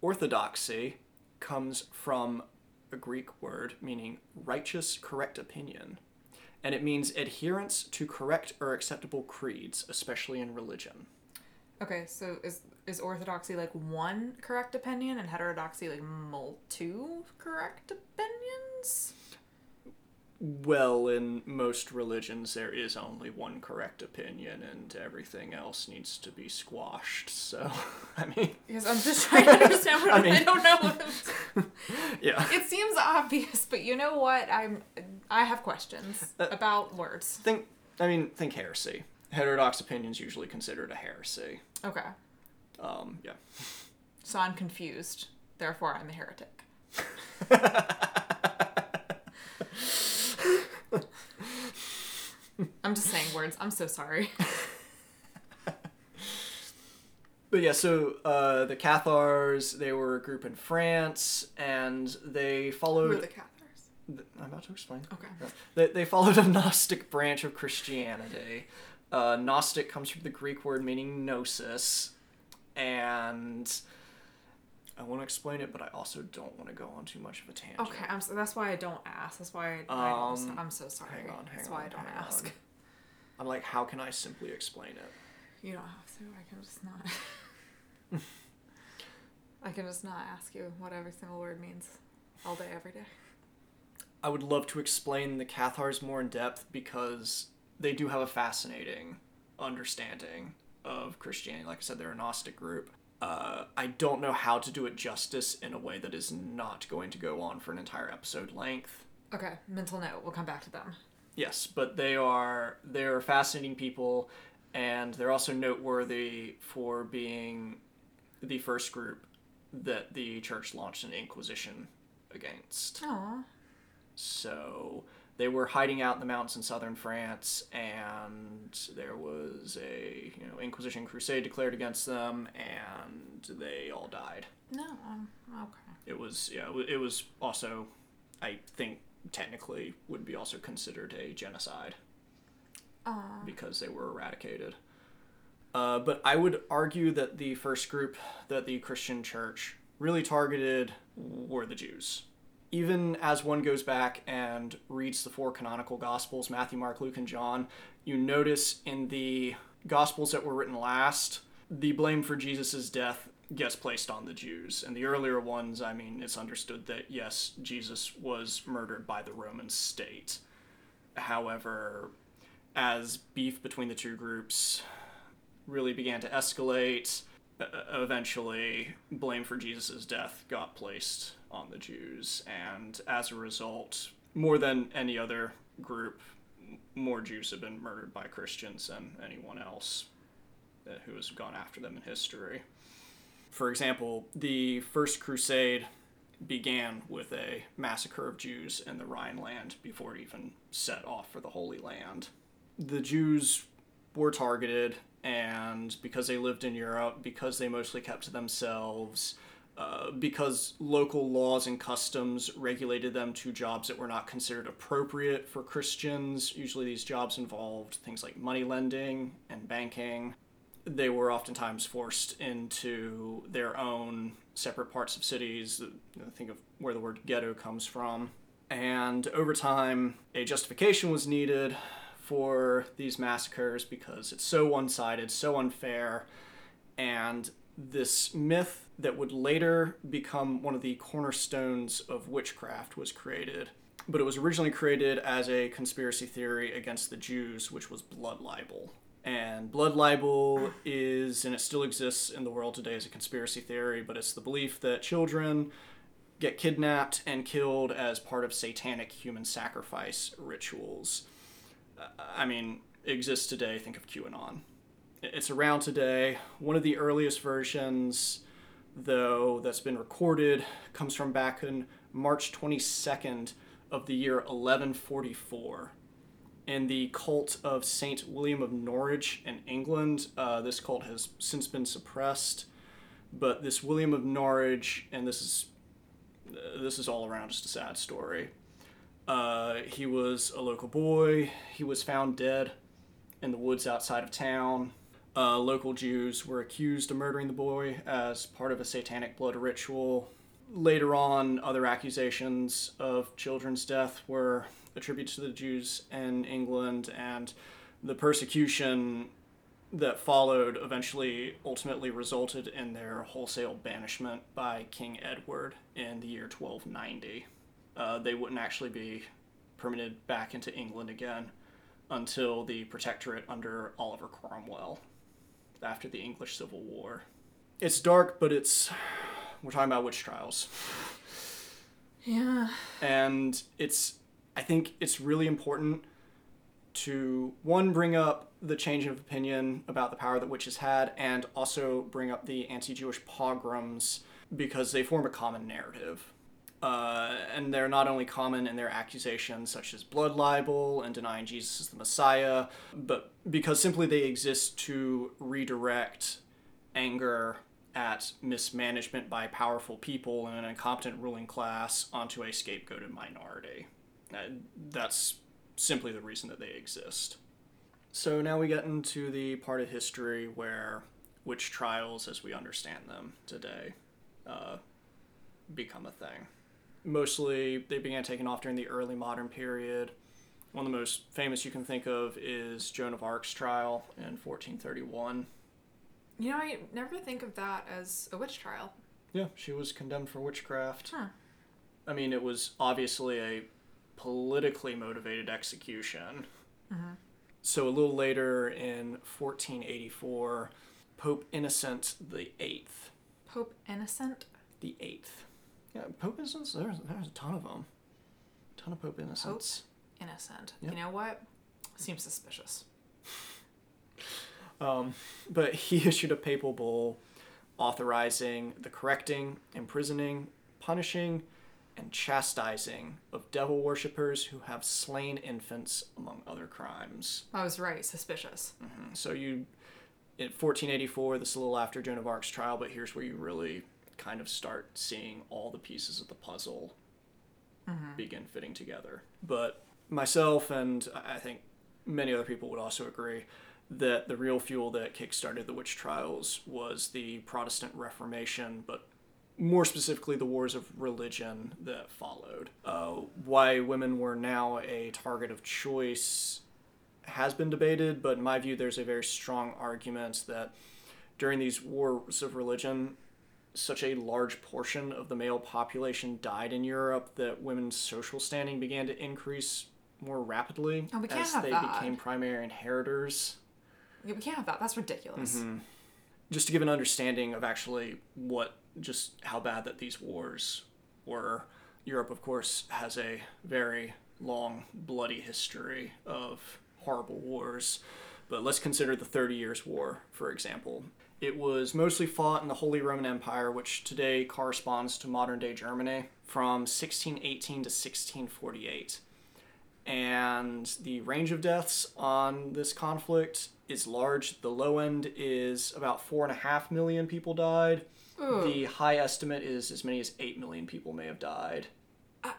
orthodoxy comes from a Greek word meaning righteous, correct opinion. And it means adherence to correct or acceptable creeds, especially in religion.
Okay, so is is orthodoxy like one correct opinion and heterodoxy like mul- two correct opinions?
Well, in most religions, there is only one correct opinion, and everything else needs to be squashed. So, I mean,
Because I'm just trying to understand what
I mean, I,
don't know. What
yeah.
it seems obvious, but you know what? I'm I have questions
Uh,
about words.
Think, I mean, think heresy. Heterodox opinions usually considered a heresy.
Okay,
Um, yeah.
so I'm confused. Therefore, I'm a heretic. I'm just saying words. I'm so sorry.
But yeah, so uh, the Cathars, they were a group in France, and they
Who
followed.
are the Cathars?
Th- I'm about to explain.
Okay.
They, they followed a Gnostic branch of Christianity. Uh, Gnostic comes from the Greek word meaning gnosis, and I want to explain it, but I also don't want to go on too much of a tangent.
Okay, I'm so, that's why I don't ask. That's why I,
um,
I am so sorry.
hang on, hang
that's why I don't ask.
on. I'm like, how can I simply explain it?
You don't have to. I can just not. I can just not ask you what every single word means all day, every day.
I would love to explain the Cathars more in depth because they do have a fascinating understanding of Christianity. Like I said, they're a Gnostic group. Uh, I don't know how to do it justice in a way that is not going to go on for an entire episode length.
Okay, mental note. We'll come back to them.
Yes, but they are they're fascinating people, and they're also noteworthy for being the first group that the church launched an inquisition against.
Aw.
So they were hiding out in the mountains in southern France, and there was a you know Inquisition crusade declared against them, and they all died.
No. Um, okay.
It was yeah, it was also, I think technically would be also considered a genocide
Aw.
because they were eradicated. Uh, but I would argue that the first group that the Christian church really targeted were the Jews. Even as one goes back and reads the four canonical Gospels Matthew, Mark, Luke, and John you notice in the Gospels that were written last, the blame for Jesus' death gets placed on the Jews. And the earlier ones, I mean, it's understood that yes, Jesus was murdered by the Roman state. However, as beef between the two groups really began to escalate, eventually blame for Jesus' death got placed on the Jews, and as a result, more than any other group, more Jews have been murdered by Christians than anyone else who has gone after them in history. For example, the First Crusade began with a massacre of Jews in the Rhineland before it even set off for the Holy Land. The Jews were targeted, and because they lived in Europe, because they mostly kept to themselves, uh, because local laws and customs regulated them to jobs that were not considered appropriate for Christians, usually these jobs involved things like money lending and banking they were oftentimes forced into their own separate parts of cities. Think of where the word ghetto comes from. And over time, a justification was needed for these massacres because it's so one sided, so unfair. And this myth that would later become one of the cornerstones of witchcraft was created. but it was originally created as a conspiracy theory against the Jews, which was blood libel. And blood libel is, and it still exists in the world today as a conspiracy theory, but it's the belief that children get kidnapped and killed as part of satanic human sacrifice rituals. I mean, exists today. Think of QAnon. It's around today. One of the earliest versions, though, that's been recorded comes from back in March 22nd of the year 1144 in the cult of Saint William of Norwich in England. Uh, this cult has since been suppressed, but this William of Norwich, and this is uh, this is all around just a sad story. Uh, he was a local boy. He was found dead in the woods outside of town. Uh, local Jews were accused of murdering the boy as part of a satanic blood ritual. Later on, other accusations of children's death were attributed to the Jews in England, and the persecution that followed eventually ultimately resulted in their wholesale banishment by King Edward in the year 1290. Uh, they wouldn't actually be permitted back into England again until the protectorate under Oliver Cromwell after the English Civil War. It's dark, but it's. We're talking about witch trials.
Yeah.
And it's. I think it's really important to, one, bring up the change of opinion about the power that witches had, and also bring up the anti Jewish pogroms because they form a common narrative. Uh, and they're not only common in their accusations such as blood libel and denying Jesus is the Messiah, but because simply they exist to redirect anger at mismanagement by powerful people and an incompetent ruling class onto a scapegoated minority. Uh, that's simply the reason that they exist. So now we get into the part of history where witch trials, as we understand them today, uh, become a thing mostly they began taking off during the early modern period. One of the most famous you can think of is Joan of Arc's trial in 1431.
You know, I never think of that as a witch trial.
Yeah, she was condemned for witchcraft.
Huh.
I mean, it was obviously a politically motivated execution.
Mm-hmm.
So a little later in 1484, Pope Innocent the Eighth.
Pope Innocent?
The Eighth. Yeah, Pope Innocents, there's, there's a ton of them. A ton of Pope Innocents.
Pope Innocent.
Yep.
You know what? Seems suspicious.
Um, but he issued a papal bull authorizing the correcting, imprisoning, punishing, and chastising of devil worshippers who have slain infants, among other crimes.
I was right. Suspicious.
Mhm. So you, in 1484, this is a little after Joan of Arc's trial, but here's where you really kind of start seeing all the pieces of the puzzle begin fitting together. But myself and I think many other people would also agree that the real fuel that kickstarted the witch trials was the Protestant Reformation, but more specifically the wars of religion that followed. Uh, why women were now a target of choice has been debated, but in my view, there's a very strong argument that during these wars of religion, such a large portion of the male population died in Europe that women's social standing began to increase more rapidly
Oh, we can't
as
have
they
that.
became primary inheritors.
Yeah, we can't have that. That's ridiculous.
Mm-hmm. Just to give an understanding of actually what, just how bad that these wars were, Europe, of course, has a very long, bloody history of horrible wars. But let's consider the Thirty Years' War, for example. It was mostly fought in the Holy Roman Empire, which today corresponds to modern day Germany, from 1618 to 1648 and the range of deaths on this conflict is large. The low end is about four and a half million people died.
Ooh.
The high estimate is as many as eight million people may have died.
Ah.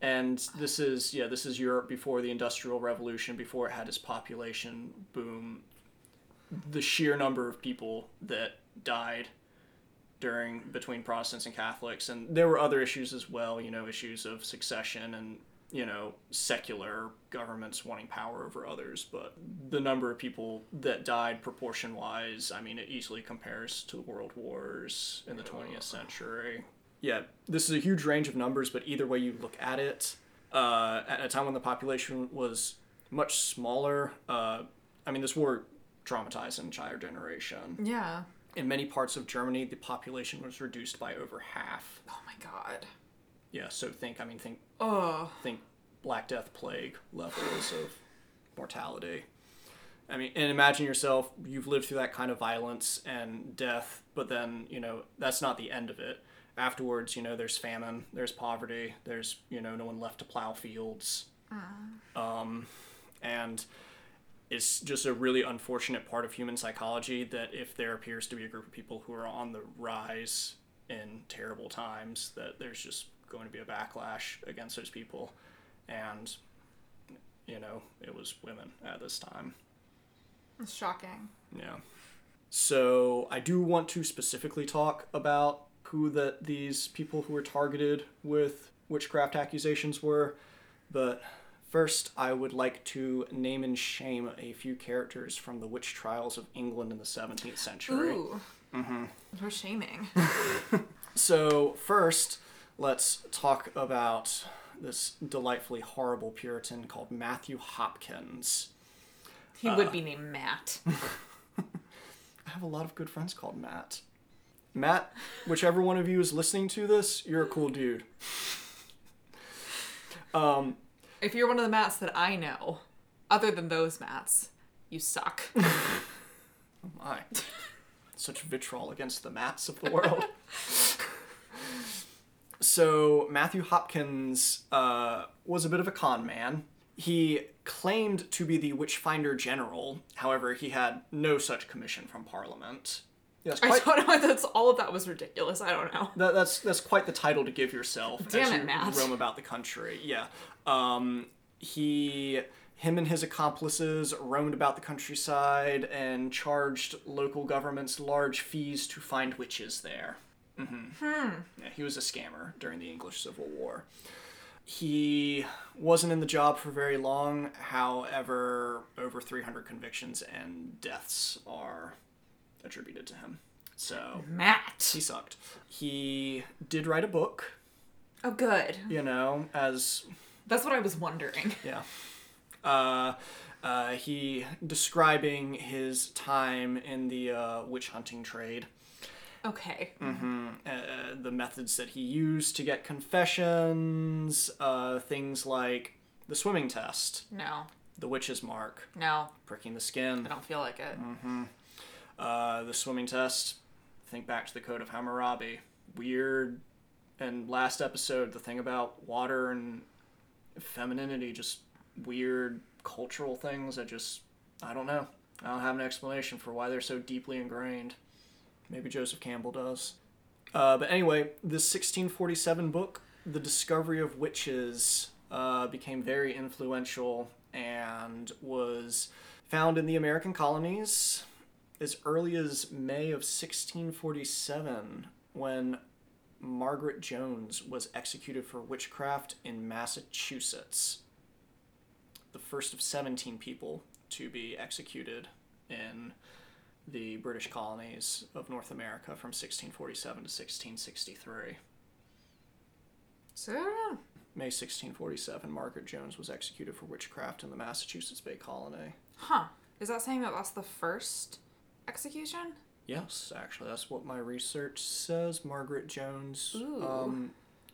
And this is yeah, this is Europe before the Industrial Revolution, before it had its population boom. The sheer number of people that died during between Protestants and Catholics, and there were other issues as well. You know, issues of succession and you know secular governments wanting power over others. But the number of people that died proportion wise, I mean, it easily compares to the world wars in the 20th century. Yeah, this is a huge range of numbers, but either way you look at it, uh, at a time when the population was much smaller. Uh, I mean, this war traumatized an entire generation.
Yeah.
In many parts of Germany, the population was reduced by over half.
Oh my god.
Yeah, so think, I mean, think,
Oh.
think Black Death plague levels of mortality. I mean, and imagine yourself, you've lived through that kind of violence and death, but then, you know, that's not the end of it. Afterwards, you know, there's famine, there's poverty, there's, you know, no one left to plow fields. Um, and it's just a really unfortunate part of human psychology that if there appears to be a group of people who are on the rise in terrible times, that there's just going to be a backlash against those people. And, you know, it was women at this time.
It's shocking.
Yeah. So I do want to specifically talk about who that these people who were targeted with witchcraft accusations were, but first I would like to name and shame a few characters from the witch trials of England in the 17th century.
Ooh. Mm-hmm. We're shaming.
So first, let's talk about this delightfully horrible Puritan called Matthew Hopkins.
He would be named Matt.
I have a lot of good friends called Matt. Matt, whichever one of you is listening to this, you're a cool dude. Um,
If you're one of the Matts that I know, other than those Matts, you suck.
Oh my, such vitriol against the Matts of the world. so Matthew Hopkins uh, was a bit of a con man. He claimed to be the Witchfinder General. However, he had no such commission from Parliament. Yes,
I don't know that's all of that was ridiculous. I don't know.
That, that's that's quite the title to give yourself
Damn
as
it,
you
Matt.
roam about the country. Yeah, um, he, him, and his accomplices roamed about the countryside and charged local governments large fees to find witches there. Mm-hmm. Yeah, he was a scammer during the English Civil War. He wasn't in the job for very long. However, over 300 convictions and deaths are attributed to him. So
Matt.
he sucked. He did write a book,
Oh, good.
you know, as
That's what I was wondering.
yeah. Uh, uh, he describing his time in the uh, witch hunting trade,
Okay. Mm-hmm.
uh, the methods that he used to get confessions, uh, things like the swimming test,
No.
the witch's mark,
No.
pricking the skin,
I don't feel like it.
Uh, the swimming test. Think back to the Code of Hammurabi. Weird. And last episode, the thing about water and femininity, just weird cultural things that just, I don't know. I don't have an explanation for why they're so deeply ingrained. Maybe Joseph Campbell does. Uh, but anyway, this 1647 book, The Discovery of Witches, uh, became very influential and was found in the American colonies as early as May of 1647 when Margaret Jones was executed for witchcraft in Massachusetts. The first of 17 people to be executed in the British colonies of North America from 1647 to 1663.
So, I.
May 1647, Margaret Jones was executed for witchcraft in the Massachusetts Bay Colony.
Huh. Is that saying that that's the first execution?
Yes, actually, that's what my research says. Margaret Jones um,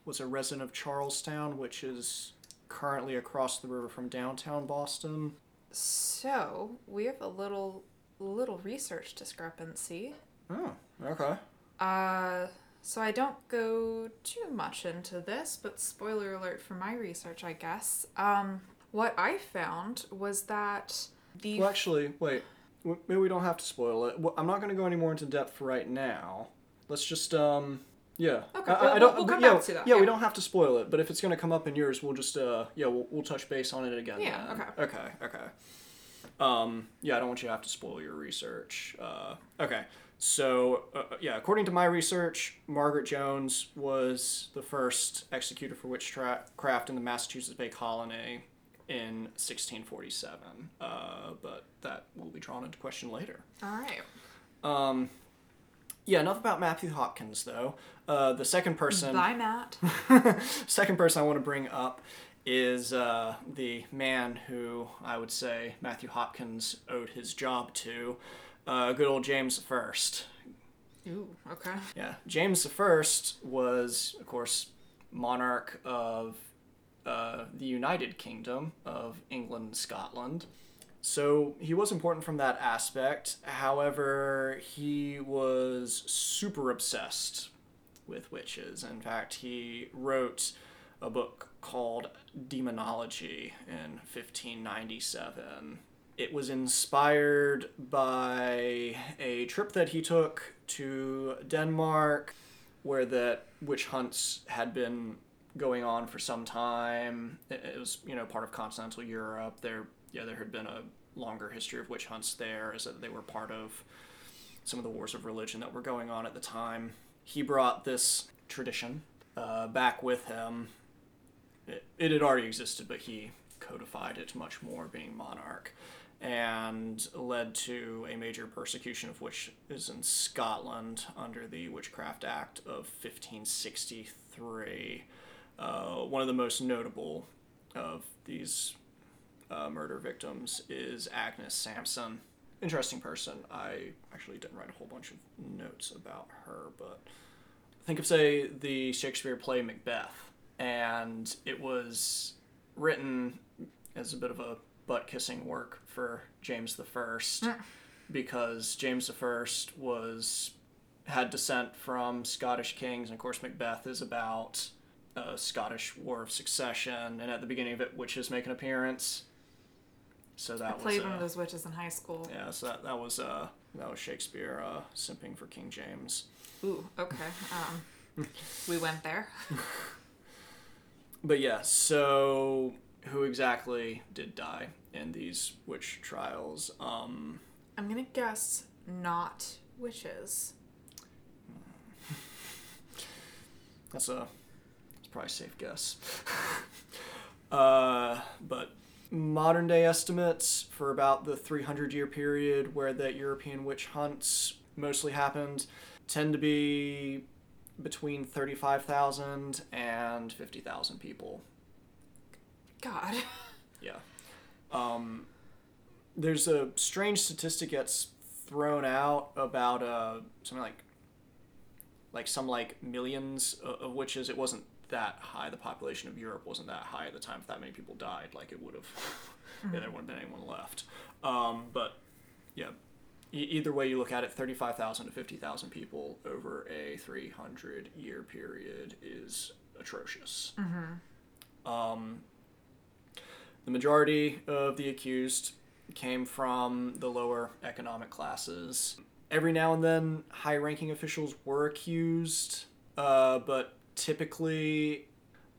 was a resident of Charlestown, which is currently across the river from downtown Boston.
So, we have a little little research discrepancy.
Oh, okay.
Uh, so I don't go too much into this, but spoiler alert for my research, I guess. Um, what I found was that the
Well, actually, wait. Maybe we don't have to spoil it. Well, I'm not going to go any more into depth right now. Let's just, um, yeah.
Okay,
I,
we'll-
I don't.
we'll come
yeah,
back to that,
Yeah, we don't have to spoil it. But if it's going to come up in yours, we'll just, uh, yeah, we'll, we'll touch base on it again.
Yeah,
then.
okay.
Okay. Okay. Um, yeah, I don't want you to have to spoil your research. Uh, okay. So, uh, yeah, according to my research, Margaret Jones was the first executed for witchcraft in the Massachusetts Bay Colony in 1647. Uh, but that will be drawn into question later.
all right.
Um, yeah, enough about Matthew Hopkins, though. Uh, the second person,
Bye, Matt.
second person I want to bring up is uh, the man who I would say Matthew Hopkins owed his job to, uh, good old James I.
Ooh, okay.
Yeah, James I was, of course, monarch of uh, the United Kingdom of England and Scotland. So he was important from that aspect. However, he was super obsessed with witches. In fact, he wrote a book called Demonology in 1597. It was inspired by a trip that he took to Denmark, where that witch hunts had been going on for some time. It was, you know, part of continental Europe. There, yeah, there had been a longer history of witch hunts there, as that they were part of some of the wars of religion that were going on at the time. He brought this tradition uh, back with him. It, it had already existed, but he codified it much more, being monarch, and led to a major persecution of witches in Scotland under the Witchcraft Act of 1563. Uh, one of the most notable of these uh, murder victims is Agnes Sampson. Interesting person. I actually didn't write a whole bunch of notes about her, but think of, say, the Shakespeare play Macbeth, and it was written as a bit of a butt kissing work for James the First because James the First was had descent from Scottish kings, and of course Macbeth is about a Scottish War of Succession, and at the beginning of it, witches make an appearance. So that
I played
was
one
uh,
of those witches in high school.
yeah, so that, that was uh that was Shakespeare uh, simping for King James.
Ooh, okay. Um, we went there.
But yeah, so who exactly did die in these witch trials? Um,
I'm gonna guess not witches.
that's a probably safe guess. uh, but modern day estimates for about the 300 year period where the European witch hunts mostly happened tend to be between 35,000 and 50,000 people.
God.
Yeah. Um, there's a strange statistic that's thrown out about uh, something like like some like millions of witches. It wasn't that high. The population of Europe wasn't that high at the time. If that many people died, like it would have, yeah, there wouldn't have been anyone left. Um, but yeah, e- either way you look at it, thirty-five thousand to fifty thousand people over a three hundred year period is atrocious. Um, the majority of the accused came from the lower economic classes. Every now and then, high ranking officials were accused, uh, but typically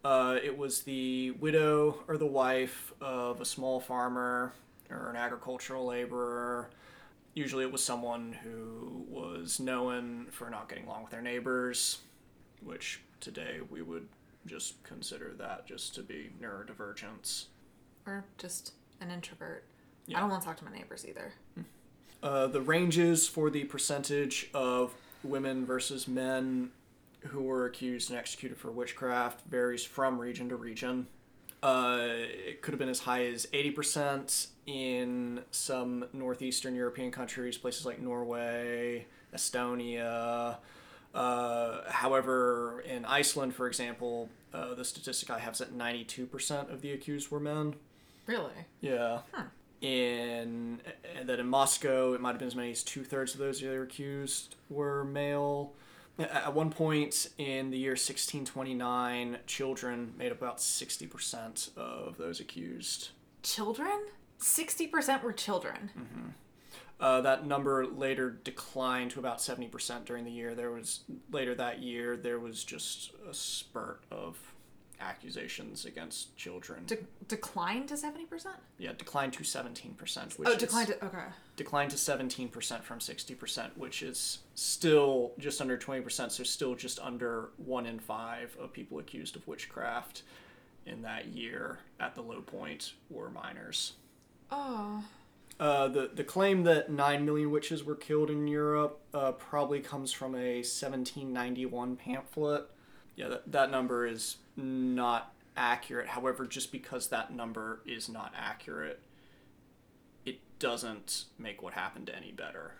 uh, it was the widow or the wife of a small farmer or an agricultural laborer. Usually it was someone who was known for not getting along with their neighbors, which today we would just consider that just to be neurodivergence.
Or just an introvert.
Yeah.
I don't want to talk to my neighbors either.
Uh, the ranges for the percentage of women versus men who were accused and executed for witchcraft varies from region to region. Uh, it could have been as high as 80% in some northeastern European countries, places like Norway, Estonia. Uh, however, in Iceland, for example, uh, the statistic I have is that 92% of the accused were men.
Really?
Yeah.
Huh.
In and that in Moscow, it might have been as many as two thirds of those who were accused were male. At one point in the year 1629, children made up about 60% of those accused.
Children? 60% were children.
Uh, that number later declined to about 70% during the year. There was later that year there was just a spurt of accusations against children.
De- declined to 70%?
yeah, declined to 17%. Which
Oh, declined to. Okay.
Declined to 17% from 60%, which is still just under 20%, so still just under one in five of people accused of witchcraft in that year at the low point were minors.
Oh.
Uh, the, the claim that 9 million witches were killed in Europe uh, probably comes from a 1791 pamphlet. Yeah, that, that number is not accurate. However, just because that number is not accurate, doesn't make what happened any better.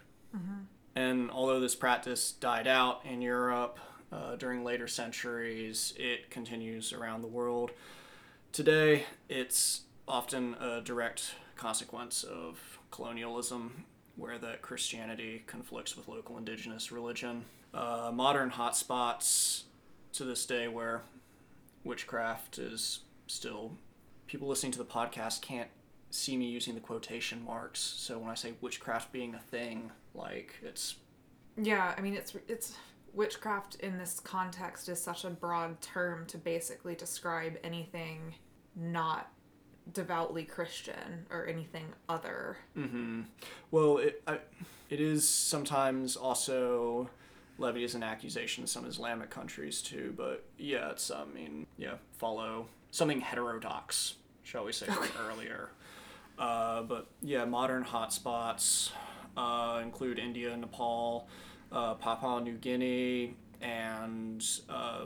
And although this practice died out in Europe uh, during later centuries, it continues around the world. Today, it's often a direct consequence of colonialism, where that Christianity conflicts with local indigenous religion. Uh, modern hotspots to this day where witchcraft is still. People listening to the podcast can't see me using the quotation marks, so when I say witchcraft being a thing, like it's
Yeah, I mean it's it's witchcraft in this context is such a broad term to basically describe anything not devoutly Christian or anything other. Mm-hmm.
Well, it I, it is sometimes also levied as an accusation in some Islamic countries too. But yeah, it's I mean yeah follow something heterodox, shall we say, from earlier. Uh, but yeah, modern hotspots uh, include India, Nepal, uh, Papua New Guinea, and uh,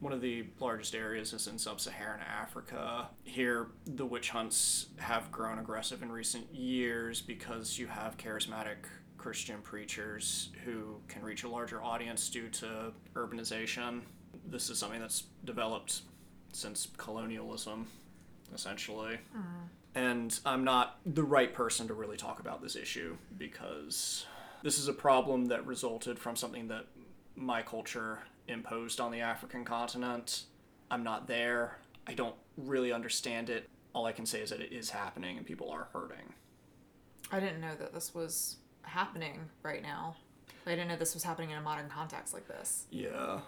one of the largest areas is in sub-Saharan Africa. Here, the witch hunts have grown aggressive in recent years because you have charismatic Christian preachers who can reach a larger audience due to urbanization. This is something that's developed since colonialism, essentially. And I'm not the right person to really talk about this issue because this is a problem that resulted from something that my culture imposed on the African continent. I'm not there. I don't really understand it. All I can say is that it is happening and people are hurting.
I didn't know that this was happening right now. I didn't know this was happening in a modern context like this.
Yeah.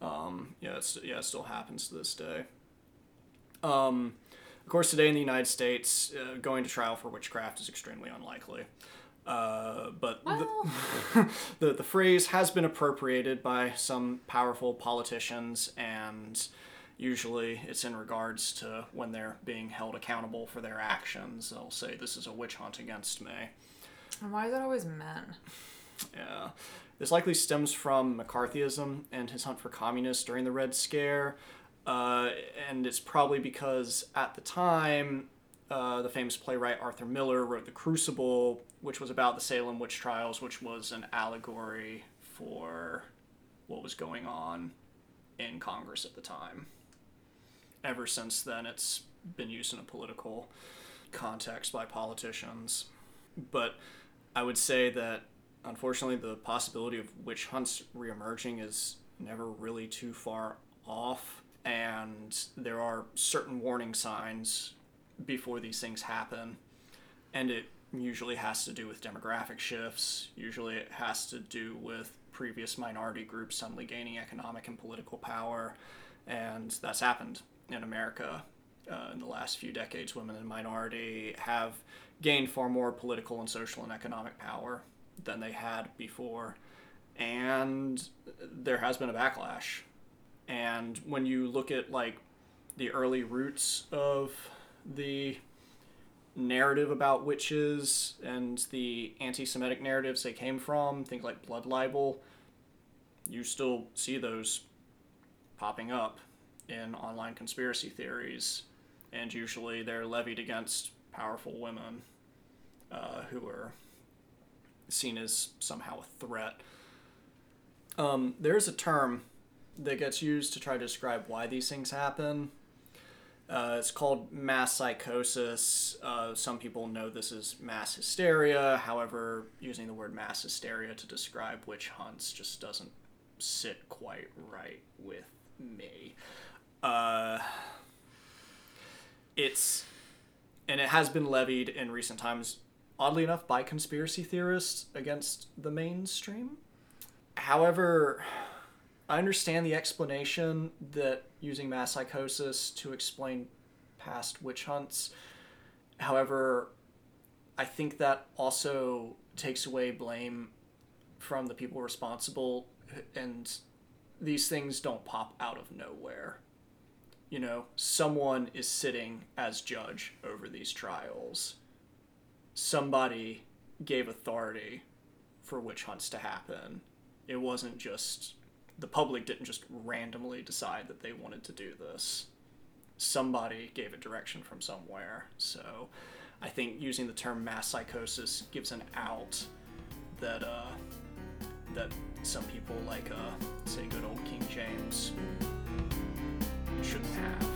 Um, yeah, it's, yeah, it still happens to this day. Um, of course, today in the United States, uh, going to trial for witchcraft is extremely unlikely. Uh, but
Well,
the, the, the phrase has been appropriated by some powerful politicians, and usually it's in regards to when they're being held accountable for their actions. They'll say, This is a witch hunt against me.
and why is it always men?
Yeah. This likely stems from McCarthyism and his hunt for communists during the Red Scare. Uh, and it's probably because at the time, uh, the famous playwright Arthur Miller wrote The Crucible, which was about the Salem witch trials, which was an allegory for what was going on in Congress at the time. Ever since then, it's been used in a political context by politicians. But I would say that unfortunately the possibility of witch hunts reemerging is never really too far off and there are certain warning signs before these things happen. And it usually has to do with demographic shifts. Usually it has to do with previous minority groups suddenly gaining economic and political power. And that's happened in america uh, in the last few decades. Women and minority have gained far more political and social and economic power than they had before. And there has been a backlash and when you look at like the early roots of the narrative about witches and the anti-semitic narratives they came from things like blood libel you still see those popping up in online conspiracy theories and usually they're levied against powerful women uh, who are seen as somehow a threat. Um, there's a term that gets used to try to describe why these things happen. Uh, it's called mass psychosis. Uh, some people know this as mass hysteria. However, using the word mass hysteria to describe witch hunts just doesn't sit quite right with me. Uh, it's and it has been levied in recent times oddly enough by conspiracy theorists against the mainstream however i understand the explanation that using mass psychosis to explain past witch hunts however i think that also takes away blame from the people responsible and these things don't pop out of nowhere you know, someone is sitting as judge over these trials. Somebody gave authority for witch hunts to happen. It wasn't just the public didn't just randomly decide that they wanted to do this. somebody gave a direction from somewhere. So I think using the term mass psychosis gives an out that uh, that some people like uh, say good old King James shouldn't have.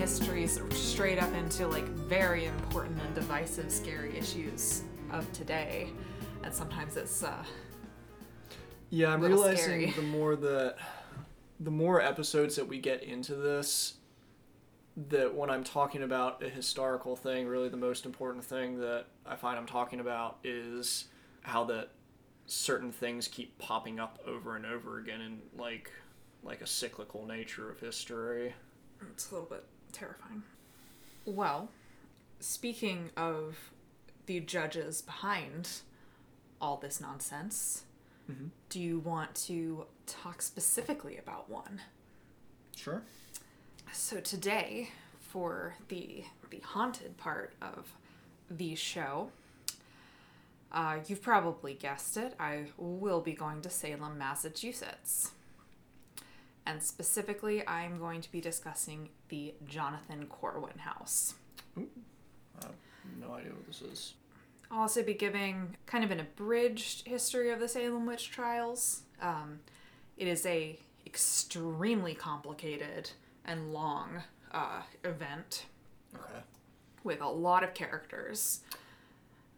Histories straight up into like very important and divisive, scary issues of today, and sometimes it's uh,
Yeah, I'm realizing
scary.
the more that the more episodes that we get into this that when I'm talking about a historical thing, really the most important thing that I find I'm talking about is how that certain things keep popping up over and over again in like like a cyclical nature of history.
it's a little bit terrifying. Well, speaking of the judges behind all this nonsense, do you want to talk specifically about one?
Sure.
So today, for the the haunted part of the show, uh, you've probably guessed it. I will be going to Salem, Massachusetts, and specifically, I'm going to be discussing the Jonathan Corwin House.
I have no idea what this is.
I'll also be giving kind of an abridged history of the Salem witch trials. Um, it is a extremely complicated and long uh, event
Okay.
with a lot of characters.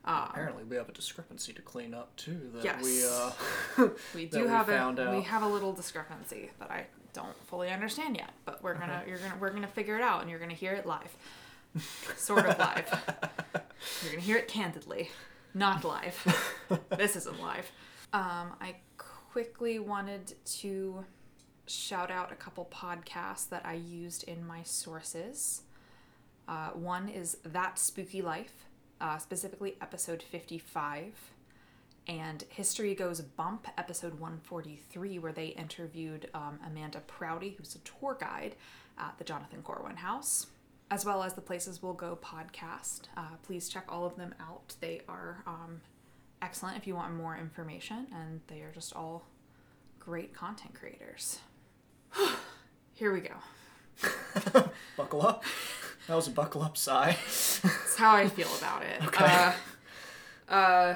Um,
Apparently we have a discrepancy to clean up too that
Yes.
we uh
we do have a we have a little discrepancy that I don't fully understand yet, but we're gonna you're gonna we're gonna figure it out and you're gonna hear it live, sort of live. You're gonna hear it candidly, not live. this isn't live. Um, I quickly wanted to shout out a couple podcasts that I used in my sources. Uh, one is That Spooky Life, uh, specifically episode 55, and History Goes Bump, episode 143, where they interviewed um, Amanda Prouty, who's a tour guide at the Jonathan Corwin House, as well as the Places We'll Go podcast. Uh, please check all of them out. They are um, excellent if you want more information, and they are just all great content creators. Here we go.
buckle up. That was a buckle up sigh.
That's how I feel about it. Uh, uh,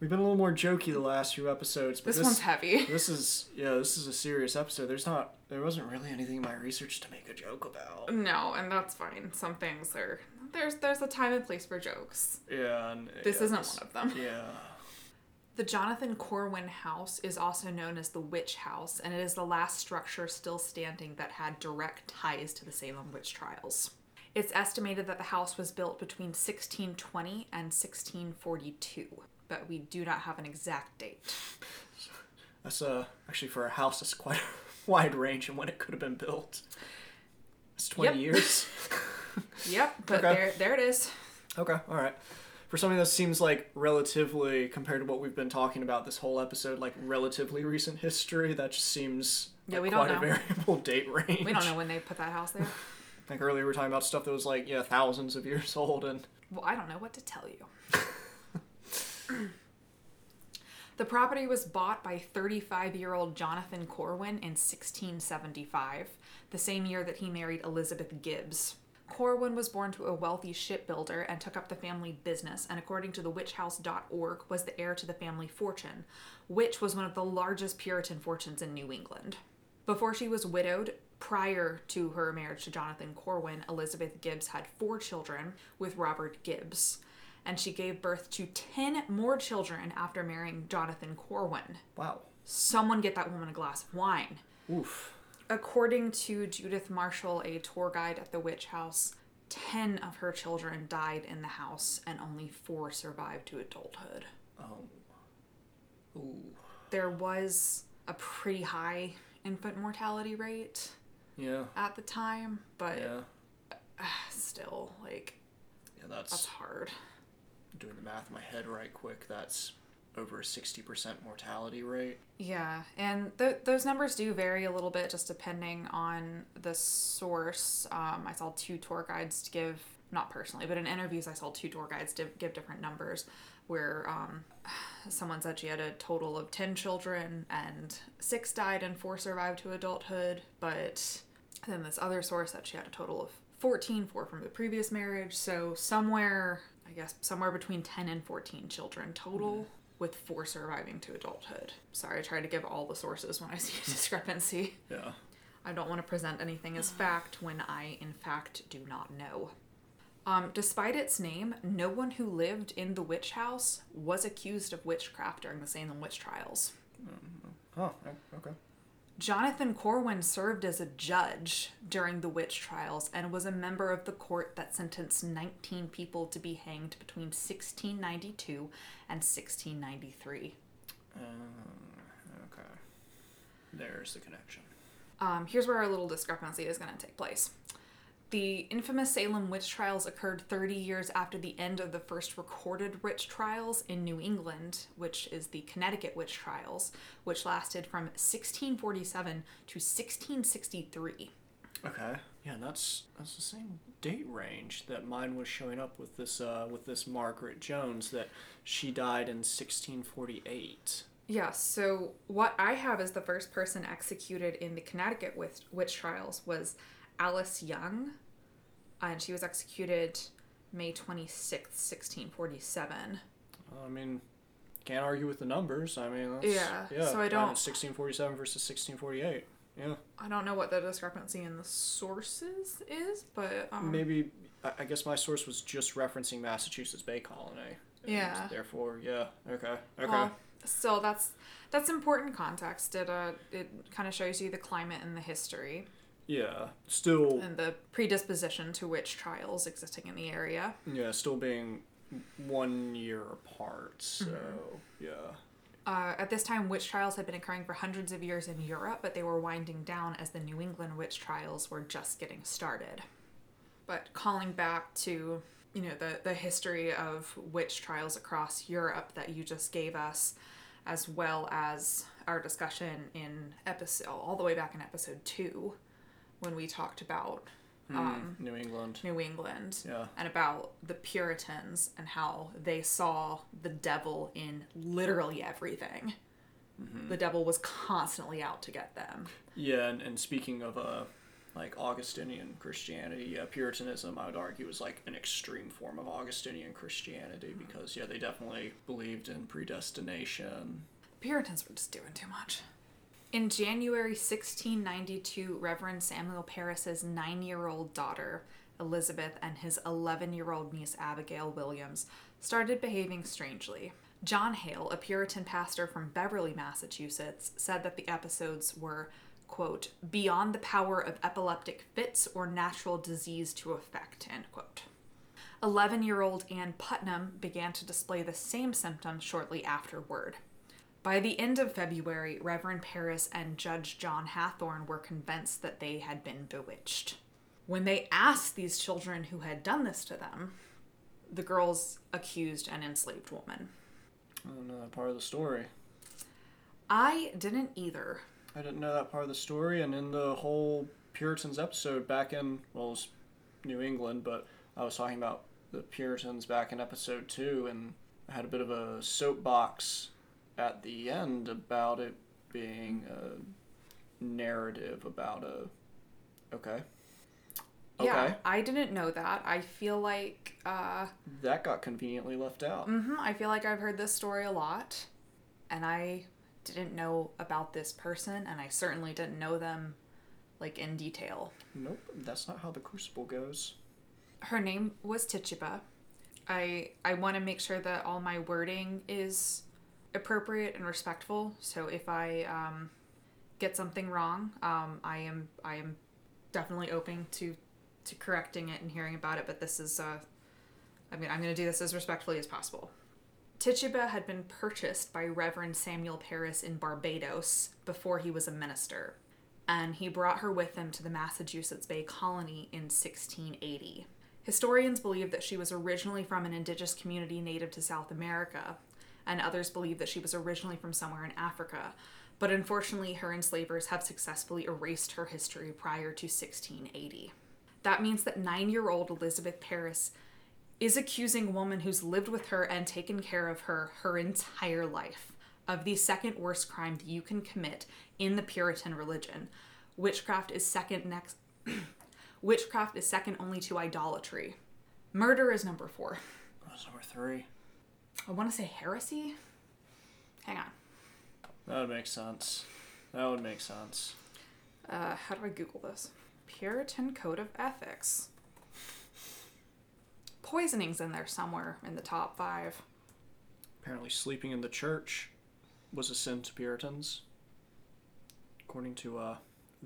We've been a little more jokey the last few episodes, but
this,
this,
one's heavy.
this is yeah, this is a serious episode. There's not there wasn't really anything in my research to make a joke about.
No, and that's fine. Some things are there's there's a time and place for jokes.
Yeah, and
This
yeah,
isn't
this-
one of them.
Yeah.
The Jonathan Corwin House is also known as the Witch House, and it is the last structure still standing that had direct ties to the Salem witch trials. It's estimated that the house was built between 1620 and 1642, but we do not have an exact date.
That's uh actually for a house that's quite a wide range in when it could have been built. It's twenty
Yep.
years.
Yep, but
Okay.
there there it is.
Okay, all right. For something that seems like relatively, compared to what we've been talking about this whole episode, like relatively recent history, that just seems
Yeah,
like
we don't
quite a
know.
variable date range.
We don't know when they put that house there.
I think earlier we were talking about stuff that was like yeah thousands of years old, and
Well, I don't know what to tell you. the property was bought by 35 year old Jonathan Corwin in 1675, the same year that he married Elizabeth Gibbs. Corwin was born to a wealthy shipbuilder and took up the family business, and according to the witchhouse.org, was the heir to the family fortune, which was one of the largest Puritan fortunes in New England. Before she was widowed, prior to her marriage to Jonathan Corwin, Elizabeth Gibbs had four children with Robert Gibbs, and she gave birth to 10 more children after marrying Jonathan Corwin.
wow,
Someone get that woman a glass of wine.
oof.
According to Judith Marshall, a tour guide at the witch house, 10 of her children died in the house and only four survived to adulthood.
Oh, ooh,
There was a pretty high infant mortality rate
yeah,
at the time, but
yeah.
Uh, still, like,
Yeah, that's,
that's hard.
Doing the math in my head right quick. That's over a 60% mortality rate.
Yeah, and th- those numbers do vary a little bit just depending on the source. Um, I saw two tour guides give, not personally, but in interviews, I saw two tour guides div- give different numbers where um, someone said she had a total of 10 children and six died and four survived to adulthood, but then this other source said she had a total of 14, four from the previous marriage. So somewhere, I guess, somewhere between 10 and 14 children total, with four surviving to adulthood. Sorry, I try to give all the sources when I see a discrepancy.
Yeah.
I don't want to present anything as fact when I, in fact, do not know. Um, despite its name, no one who lived in the witch house was accused of witchcraft during the Salem witch trials.
Oh, okay.
Jonathan Corwin served as a judge during the witch trials and was a member of the court that sentenced 19 people to be hanged between 1692 and 1693.
Um, okay. There's the connection.
Um, here's where our little discrepancy is going to take place. The infamous Salem witch trials occurred 30 years after the end of the first recorded witch trials in New England, which is the Connecticut witch trials, which lasted from 1647 to 1663.
Okay. Yeah, and that's that's the same date range that mine was showing up with this uh with this Margaret Jones that she died in 1648.
Yeah, so what I have as the first person executed in the Connecticut witch, witch trials was Alice Young, and she was executed May 26th, 1647.
I mean, can't argue with the numbers. I mean, that's,
Yeah,
yeah.
so I don't-
1647 versus 1648. Yeah.
I don't know what the discrepancy in the sources is, but um,
Maybe I I guess my source was just referencing Massachusetts Bay Colony. and
Yeah.
Therefore, yeah. Okay. Okay.
well, still that's that's important context. It uh it kind of shows you the climate and the history
yeah. Still.
and the predisposition to witch trials existing in the area.
Yeah. Still being one year apart. So
Mm-hmm.
yeah.
Uh, at this time, witch trials had been occurring for hundreds of years in Europe, but they were winding down as the New England witch trials were just getting started. But calling back to you know the the history of witch trials across Europe that you just gave us, as well as our discussion in episode all the way back in episode two, when we talked about um,
New England.
New England
Yeah.
and about the Puritans and how they saw the devil in literally everything. The devil was constantly out to get them.
Yeah, and, and speaking of uh, like Augustinian Christianity, yeah, Puritanism, I would argue, is like an extreme form of Augustinian Christianity because yeah, they definitely believed in predestination.
Puritans were just doing too much. In January 1692, Reverend Samuel Parris's nine year old daughter, Elizabeth, and his 11 year old niece, Abigail Williams, started behaving strangely. John Hale, a Puritan pastor from Beverly, Massachusetts, said that the episodes were, quote, beyond the power of epileptic fits or natural disease to affect, end quote. 11 year old Ann Putnam began to display the same symptoms shortly afterward. By the end of February, Reverend Parris and Judge John Hathorne were convinced that they had been bewitched. When they asked these children who had done this to them, the girls accused an enslaved woman.
I don't know that part of the story.
I didn't either.
I didn't know that part of the story, and in the whole Puritans episode back in well, it was New England, but I was talking about the Puritans back in episode two, and I had a bit of a soapbox at the end about it being a narrative about a. Okay. Okay.
Yeah, I didn't know that. I feel like uh,
That got conveniently left out.
Mm-hmm, I feel like I've heard this story a lot, and I didn't know about this person, and I certainly didn't know them like in detail.
Nope, that's not how the Crucible goes.
Her name was Tituba. I I want to make sure that all my wording is appropriate and respectful. So if I um, get something wrong, um, I am I am definitely open to to correcting it and hearing about it. But this is uh, I mean I'm going to do this as respectfully as possible. Tituba had been purchased by Reverend Samuel Parris in Barbados before he was a minister, and he brought her with him to the Massachusetts Bay Colony in 1680. Historians believe that she was originally from an indigenous community native to South America, and others believe that she was originally from somewhere in Africa. But unfortunately, her enslavers have successfully erased her history prior to 1680. That means that nine year old Elizabeth Parris is accusing a woman who's lived with her and taken care of her her entire life of the second worst crime that you can commit in the Puritan religion. Witchcraft is second next witchcraft is second only to idolatry. Murder is number 4.
What's number three?
I want to say heresy. Hang on.
That would make sense. That would make sense.
Uh, how do I Google this? Puritan Code of Ethics. Poisoning's in there somewhere in the top five.
Apparently, sleeping in the church was a sin to Puritans. According to uh,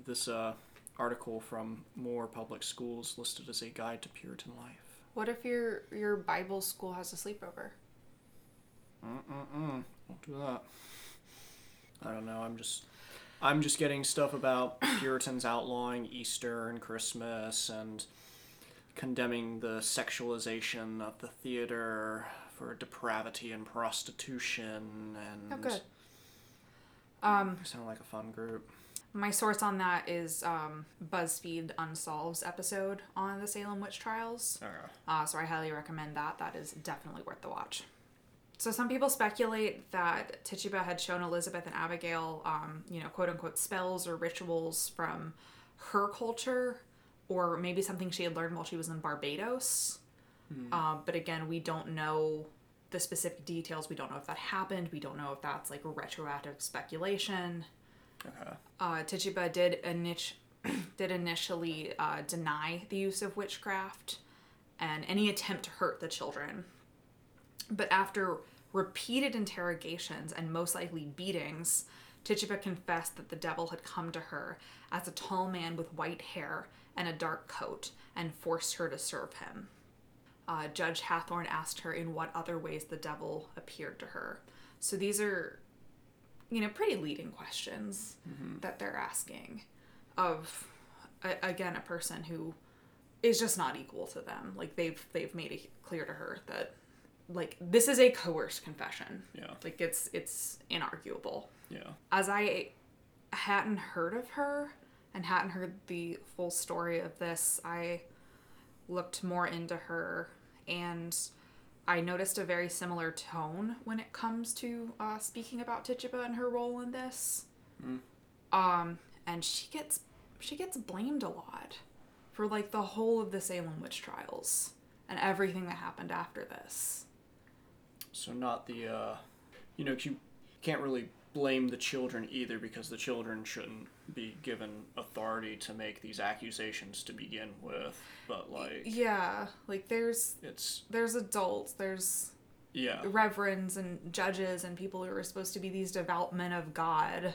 this uh, article from More Public Schools, listed as a guide to Puritan life.
What if your your Bible school has a sleepover?
Mm-mm-mm. Don't do that. I don't know. I'm just, I'm just getting stuff about Puritans outlawing Easter and Christmas and condemning the sexualization of the theater for depravity and prostitution and.
Oh, good. Um,
sound like a fun group.
my source on that is um, BuzzFeed Unsolved's episode on the Salem witch trials.
Okay.
Uh, so I highly recommend that. That is definitely worth the watch. So some people speculate that Tituba had shown Elizabeth and Abigail, um, you know, quote unquote spells or rituals from her culture, or maybe something she had learned while she was in Barbados. Uh, but again, we don't know the specific details. We don't know if that happened. We don't know if that's like retroactive speculation.
Okay.
Uh, Tituba did init- did initially uh, deny the use of witchcraft and any attempt to hurt the children. But after repeated interrogations and most likely beatings, Tituba confessed that the devil had come to her as a tall man with white hair and a dark coat and forced her to serve him. Uh, Judge Hathorne asked her in what other ways the devil appeared to her. So these are, you know, pretty leading questions that they're asking of, a, again, a person who is just not equal to them. Like they've they've made it clear to her that, like this is a coerced confession.
Yeah.
Like it's it's inarguable
Yeah.
as I hadn't heard of her and hadn't heard the full story of this, I looked more into her and I noticed a very similar tone when it comes to uh, speaking about Tituba and her role in this. Um, and she gets she gets blamed a lot for like the whole of the Salem witch trials and everything that happened after this.
So not the, uh, you know, you can't really blame the children either because the children shouldn't be given authority to make these accusations to begin with. But like,
Yeah, like there's
it's
there's adults, there's
yeah,
reverends and judges and people who are supposed to be these devout men of God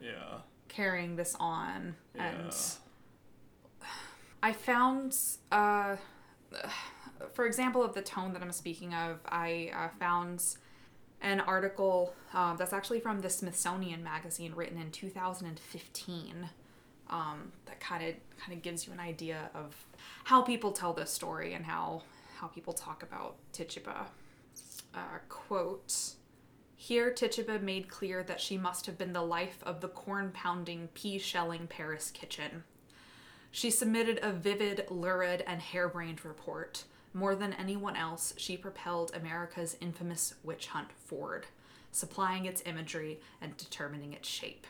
yeah,
carrying this on. And. I found, uh, for example, of the tone that I'm speaking of, I uh, found an article um, that's actually from the Smithsonian magazine written in 2015 um, that kind of kind of gives you an idea of how people tell this story and how how people talk about Tituba. Uh, quote. Here, Tituba made clear that she must have been the life of the corn pounding, pea shelling Parris kitchen. She submitted a vivid, lurid, and harebrained report. More than anyone else, she propelled America's infamous witch hunt forward, supplying its imagery and determining its shape.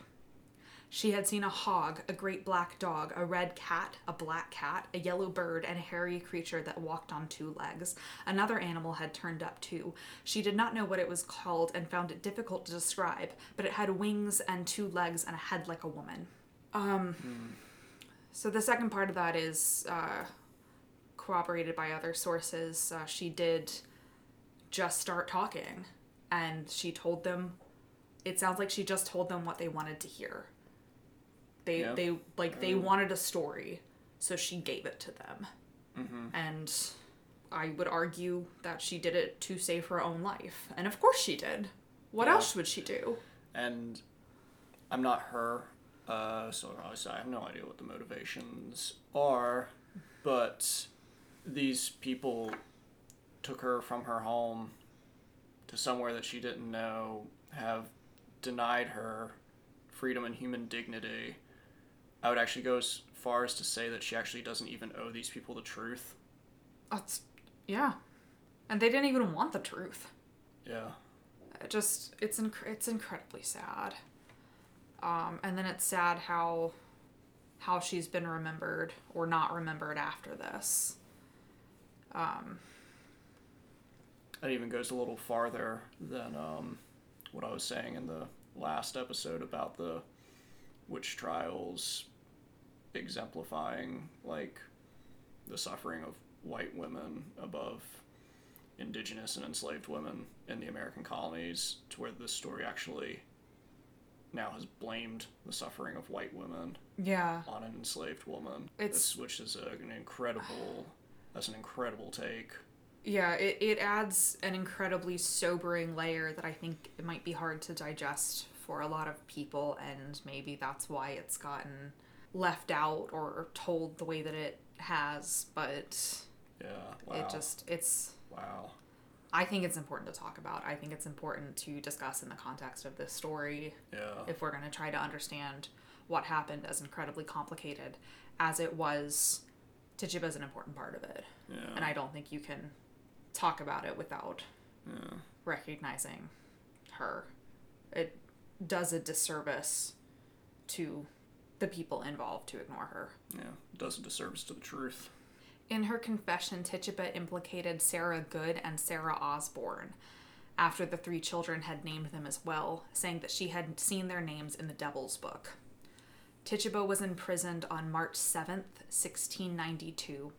She had seen a hog, a great black dog, a red cat, a black cat, a yellow bird, and a hairy creature that walked on two legs. Another animal had turned up too. She did not know what it was called and found it difficult to describe, but it had wings and two legs and a head like a woman. Um, so the second part of that is uh, corroborated by other sources. Uh, she did just start talking, and she told them. It sounds like she just told them what they wanted to hear. They
Yeah.
they like they wanted a story, so she gave it to them. And I would argue that she did it to save her own life, and of course she did. What
Yeah.
else would she do?
and I'm not her, uh, so obviously I have no idea what the motivations are, but these people took her from her home to somewhere that she didn't know, have denied her freedom and human dignity. I would actually go as far as to say that she actually doesn't even owe these people the truth.
That's yeah, and they didn't even want the truth.
Yeah.
It just it's inc- it's incredibly sad. Um, and then it's sad how how she's been remembered or not remembered after this. Um,
That even goes a little farther than um, what I was saying in the last episode about the witch trials exemplifying like the suffering of white women above indigenous and enslaved women in the American colonies to where this story actually now has blamed the suffering of white women
yeah,
on an enslaved woman.
It's-
This- which is a, an incredible that's an incredible take.
yeah. It it adds an incredibly sobering layer that I think it might be hard to digest for a lot of people, and maybe that's why it's gotten left out or told the way that it has. But
Yeah. Wow.
it just it's
wow.
I think it's important to talk about. I think it's important to discuss in the context of this story
Yeah.
if we're going to try to understand what happened as incredibly complicated as it was. Tituba is an important part of it,
Yeah.
and I don't think you can talk about it without
yeah.
recognizing her. It does a disservice to the people involved to ignore her.
Yeah. Does a disservice to the truth.
In her confession, Tituba implicated Sarah Good and Sarah Osborne after the three children had named them as well, saying that she had seen their names in the Devil's Book. Tituba was imprisoned on March 7th, 1692.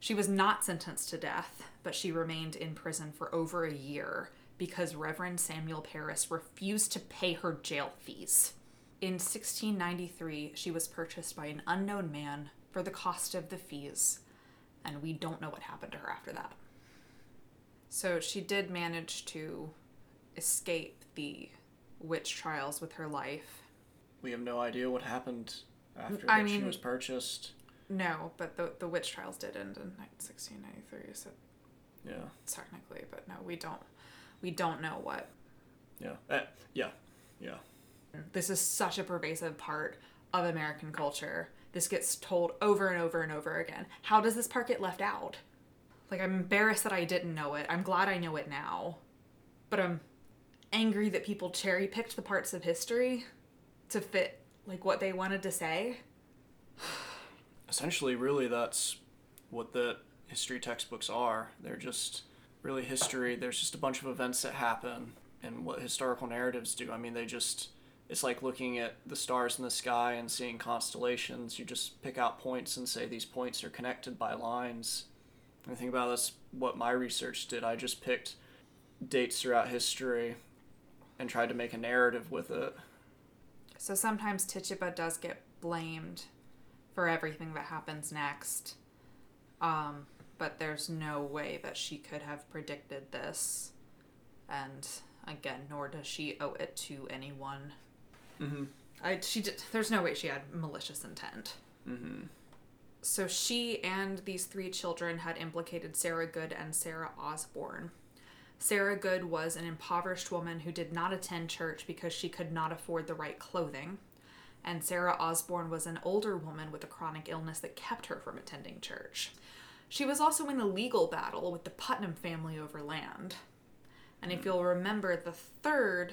She was not sentenced to death, but she remained in prison for over a year because Reverend Samuel Parris refused to pay her jail fees. In 1693, she was purchased by an unknown man for the cost of the fees, and we don't know what happened to her after that. So she did manage to escape the witch trials with her life.
We have no idea what happened after
I
that she was purchased.
No, but the the witch trials did end in 1693, so
Yeah.
technically, but no, we don't we don't know what.
Yeah. Eh, yeah. Yeah.
This is such a pervasive part of American culture. This gets told over and over and over again. How does this part get left out? Like I'm embarrassed that I didn't know it. I'm glad I know it now. But I'm angry that people cherry picked the parts of history to fit like what they wanted to say.
Essentially, really, that's what the history textbooks are. They're just really history. There's just a bunch of events that happen, and what historical narratives do. I mean, they just. It's like looking at the stars in the sky and seeing constellations. You just pick out points and say these points are connected by lines. And think about that's what my research did. I just picked dates throughout history and tried to make a narrative with it.
So sometimes Tituba does get blamed for everything that happens next. Um, but there's no way that she could have predicted this. And again, nor does she owe it to anyone.
Mm-hmm.
I, she did, there's no way she had malicious intent.
Mm-hmm.
So she and these three children had implicated Sarah Good and Sarah Osborne. Sarah Good was an impoverished woman who did not attend church because she could not afford the right clothing. And Sarah Osborne was an older woman with a chronic illness that kept her from attending church. She was also in a legal battle with the Putnam family over land. And if you'll remember, the third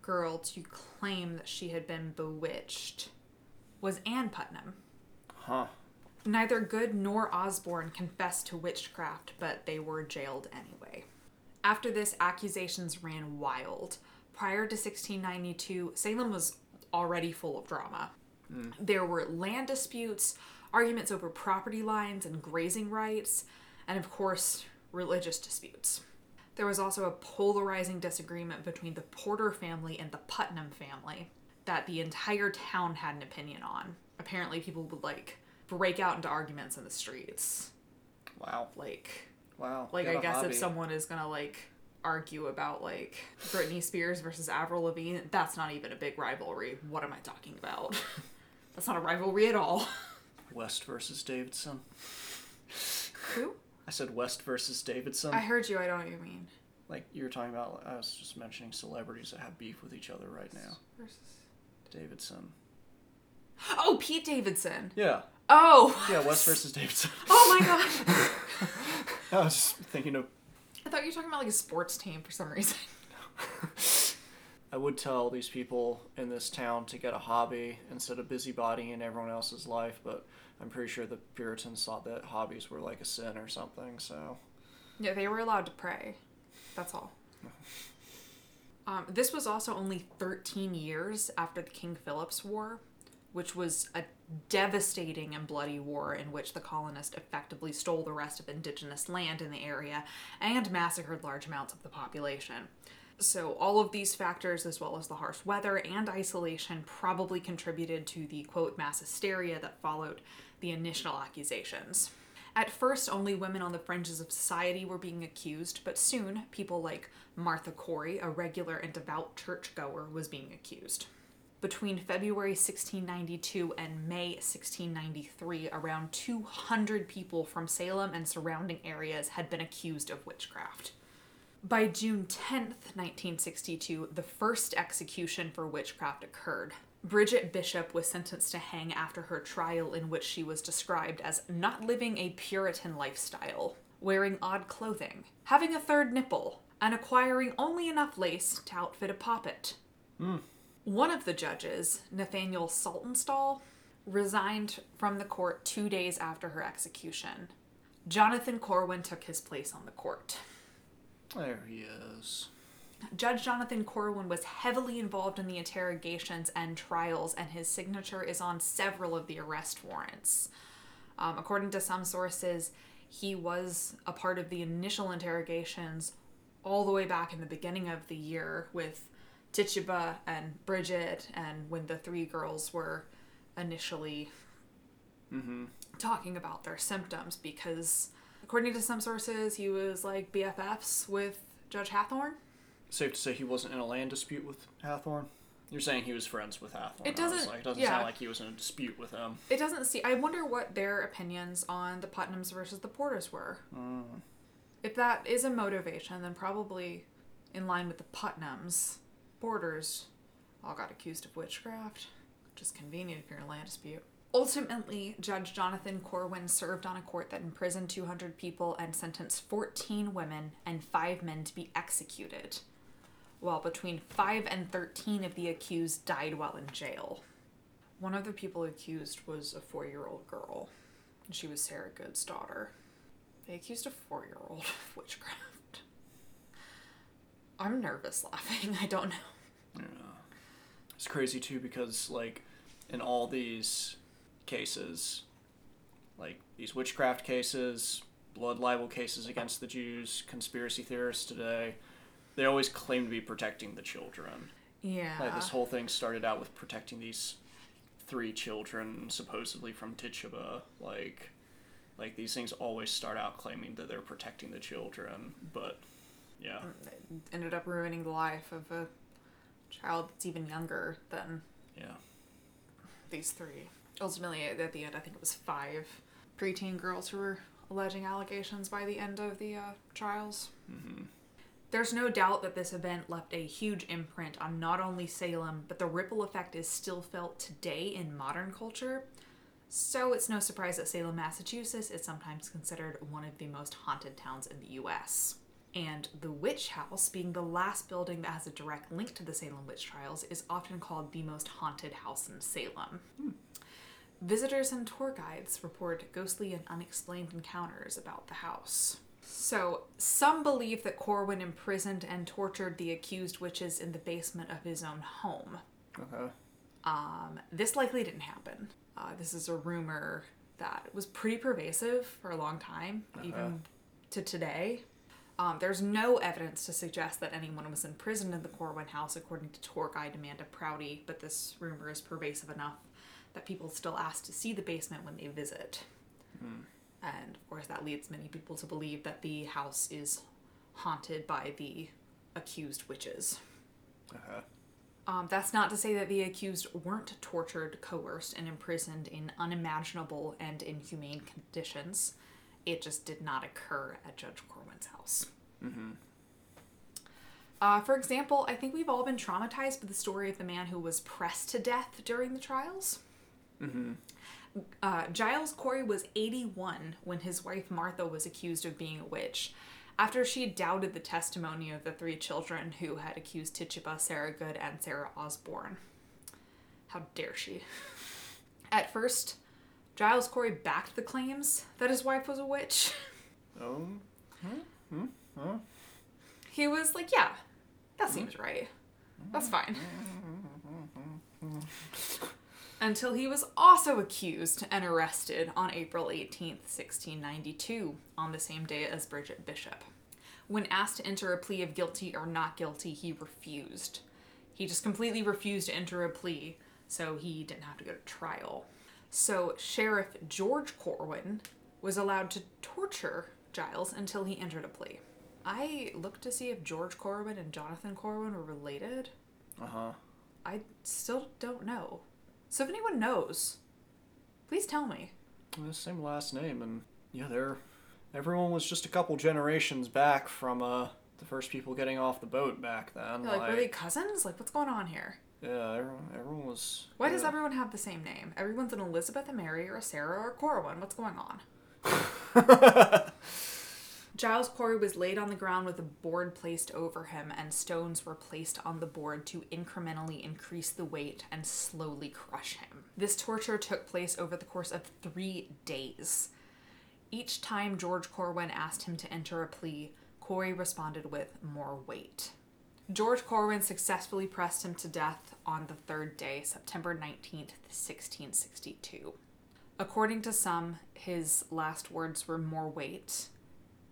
girl to claim that she had been bewitched was Anne Putnam.
Huh.
Neither Good nor Osborne confessed to witchcraft, but they were jailed anyway. After this, accusations ran wild. Prior to 1692, Salem was already full of drama. Mm. There were land disputes, arguments over property lines and grazing rights, and of course, religious disputes. There was also a polarizing disagreement between the Porter family and the Putnam family that the entire town had an opinion on. Apparently, people would like break out into arguments in the streets.
Wow.
Like,
Wow.
like I guess
hobby.
if someone is gonna like argue about like Britney Spears versus Avril Lavigne, that's not even a big rivalry. What am I talking about? that's not a rivalry at all.
West versus Davidson.
Who?
I said West versus Davidson.
I heard you. I don't know what you mean.
Like you were talking about, I was just mentioning celebrities that have beef with each other right now.
Versus.
Davidson.
Oh, Pete Davidson.
Yeah,
Oh.
yeah, West versus Davidson.
Oh my god.
I was just thinking of.
I thought you were talking about like a sports team for some reason.
I would tell these people in this town to get a hobby instead of busybodying everyone else's life, but I'm pretty sure the Puritans thought that hobbies were like a sin or something. So
Yeah, they were allowed to pray. That's all. Um, this was also only 13 years after the King Philip's War, which was a devastating and bloody war in which the colonists effectively stole the rest of indigenous land in the area and massacred large amounts of the population. So, all of these factors, as well as the harsh weather and isolation, probably contributed to the quote mass hysteria that followed the initial accusations. At first, only women on the fringes of society were being accused, but soon, people like Martha Corey, a regular and devout churchgoer, was being accused. Between February 1692 and May 1693, around 200 people from Salem and surrounding areas had been accused of witchcraft. By June 10th, 1962, the first execution for witchcraft occurred. Bridget Bishop was sentenced to hang after her trial, in which she was described as not living a Puritan lifestyle, wearing odd clothing, having a third nipple, and acquiring only enough lace to outfit a poppet. Hmm. One of the judges, Nathaniel Saltonstall, resigned from the court two days after her execution. Jonathan Corwin took his place on the court.
there he is.
Judge Jonathan Corwin was heavily involved in the interrogations and trials, and his signature is on several of the arrest warrants. Um, according to some sources, he was a part of the initial interrogations all the way back in the beginning of the year with Tituba and Bridget, and when the three girls were initially mm-hmm. talking about their symptoms, because according to some sources, he was like BFFs with Judge Hathorne.
Safe to say he wasn't in a land dispute with Hathorne. You're saying he was friends with Hathorne.
It doesn't-
Like, it doesn't
yeah.
sound like he was in a dispute with him.
It doesn't see. I wonder what their opinions on the Putnams versus the Porters were. Mm. If that is a motivation, then probably in line with the Putnams, All got accused of witchcraft, which is convenient if you're in a land dispute. Ultimately, Judge Jonathan Corwin served on a court that imprisoned 200 people and sentenced 14 women and 5 men to be executed, while between 5 and 13 of the accused died while in jail. One of the people accused was a four year old girl, and she was Sarah Good's daughter. They accused a four year old of witchcraft. I'm nervous laughing. I don't know.
It's crazy too because like in all these cases, like these witchcraft cases, blood libel cases against the Jews, conspiracy theorists today, they always claim to be protecting the children.
Yeah.
Like this whole thing started out with protecting these three children supposedly from Tituba. Like like these things always start out claiming that they're protecting the children, but yeah.
It ended up ruining the life of a child that's even younger than
Yeah.
these three. Ultimately, at the end, I think it was five preteen girls who were alleging allegations by the end of the uh, trials. There's no doubt that this event left a huge imprint on not only Salem, but the ripple effect is still felt today in modern culture. So it's no surprise that Salem, Massachusetts is sometimes considered one of the most haunted towns in the US. And the Witch House, being the last building that has a direct link to the Salem witch trials, is often called the most haunted house in Salem. Visitors and tour guides report ghostly and unexplained encounters about the house. So, some believe that Corwin imprisoned and tortured the accused witches in the basement of his own home.
Okay.
Um, this likely didn't happen. Uh, this is a rumor that was pretty pervasive for a long time, even to today. Um, there's no evidence to suggest that anyone was imprisoned in the Corwin house, according to tour guide Amanda Prouty, but this rumor is pervasive enough that people still ask to see the basement when they visit. And of course, that leads many people to believe that the house is haunted by the accused witches.
Okay.
Um, that's not to say that the accused weren't tortured, coerced, and imprisoned in unimaginable and inhumane conditions. It just did not occur at Judge Corwin's house. Uh, for example, I think we've all been traumatized by the story of the man who was pressed to death during the trials. Uh, Giles Corey was 81 when his wife Martha was accused of being a witch. After she doubted the testimony of the three children who had accused Tituba, Sarah Good, and Sarah Osborne. How dare she? At first, Giles Corey backed the claims that his wife was a witch.
Oh.
He was like, yeah, that seems right. That's fine. Until he was also accused and arrested on April 18th, 1692, on the same day as Bridget Bishop. When asked to enter a plea of guilty or not guilty, he refused. He just completely refused to enter a plea, so he didn't have to go to trial. So Sheriff George Corwin was allowed to torture Giles until he entered a plea. I looked to see if George Corwin and Jonathan Corwin were related.
Uh huh.
I still don't know. So if anyone knows, please tell me.
The same last name, and yeah, they're everyone was just a couple generations back from uh the first people getting off the boat back then.
Like, were they cousins? Like, what's going on here?
yeah, everyone, everyone was.
Why does everyone have the same name? Everyone's an Elizabeth, a Mary, or a Sarah, or a Corwin. What's going on? Giles Corey was laid on the ground with a board placed over him, and stones were placed on the board to incrementally increase the weight and slowly crush him. This torture took place over the course of three days. Each time George Corwin asked him to enter a plea, Corey responded with more weight. George Corwin successfully pressed him to death on the third day, September 19th, 1662. According to some, his last words were more weight,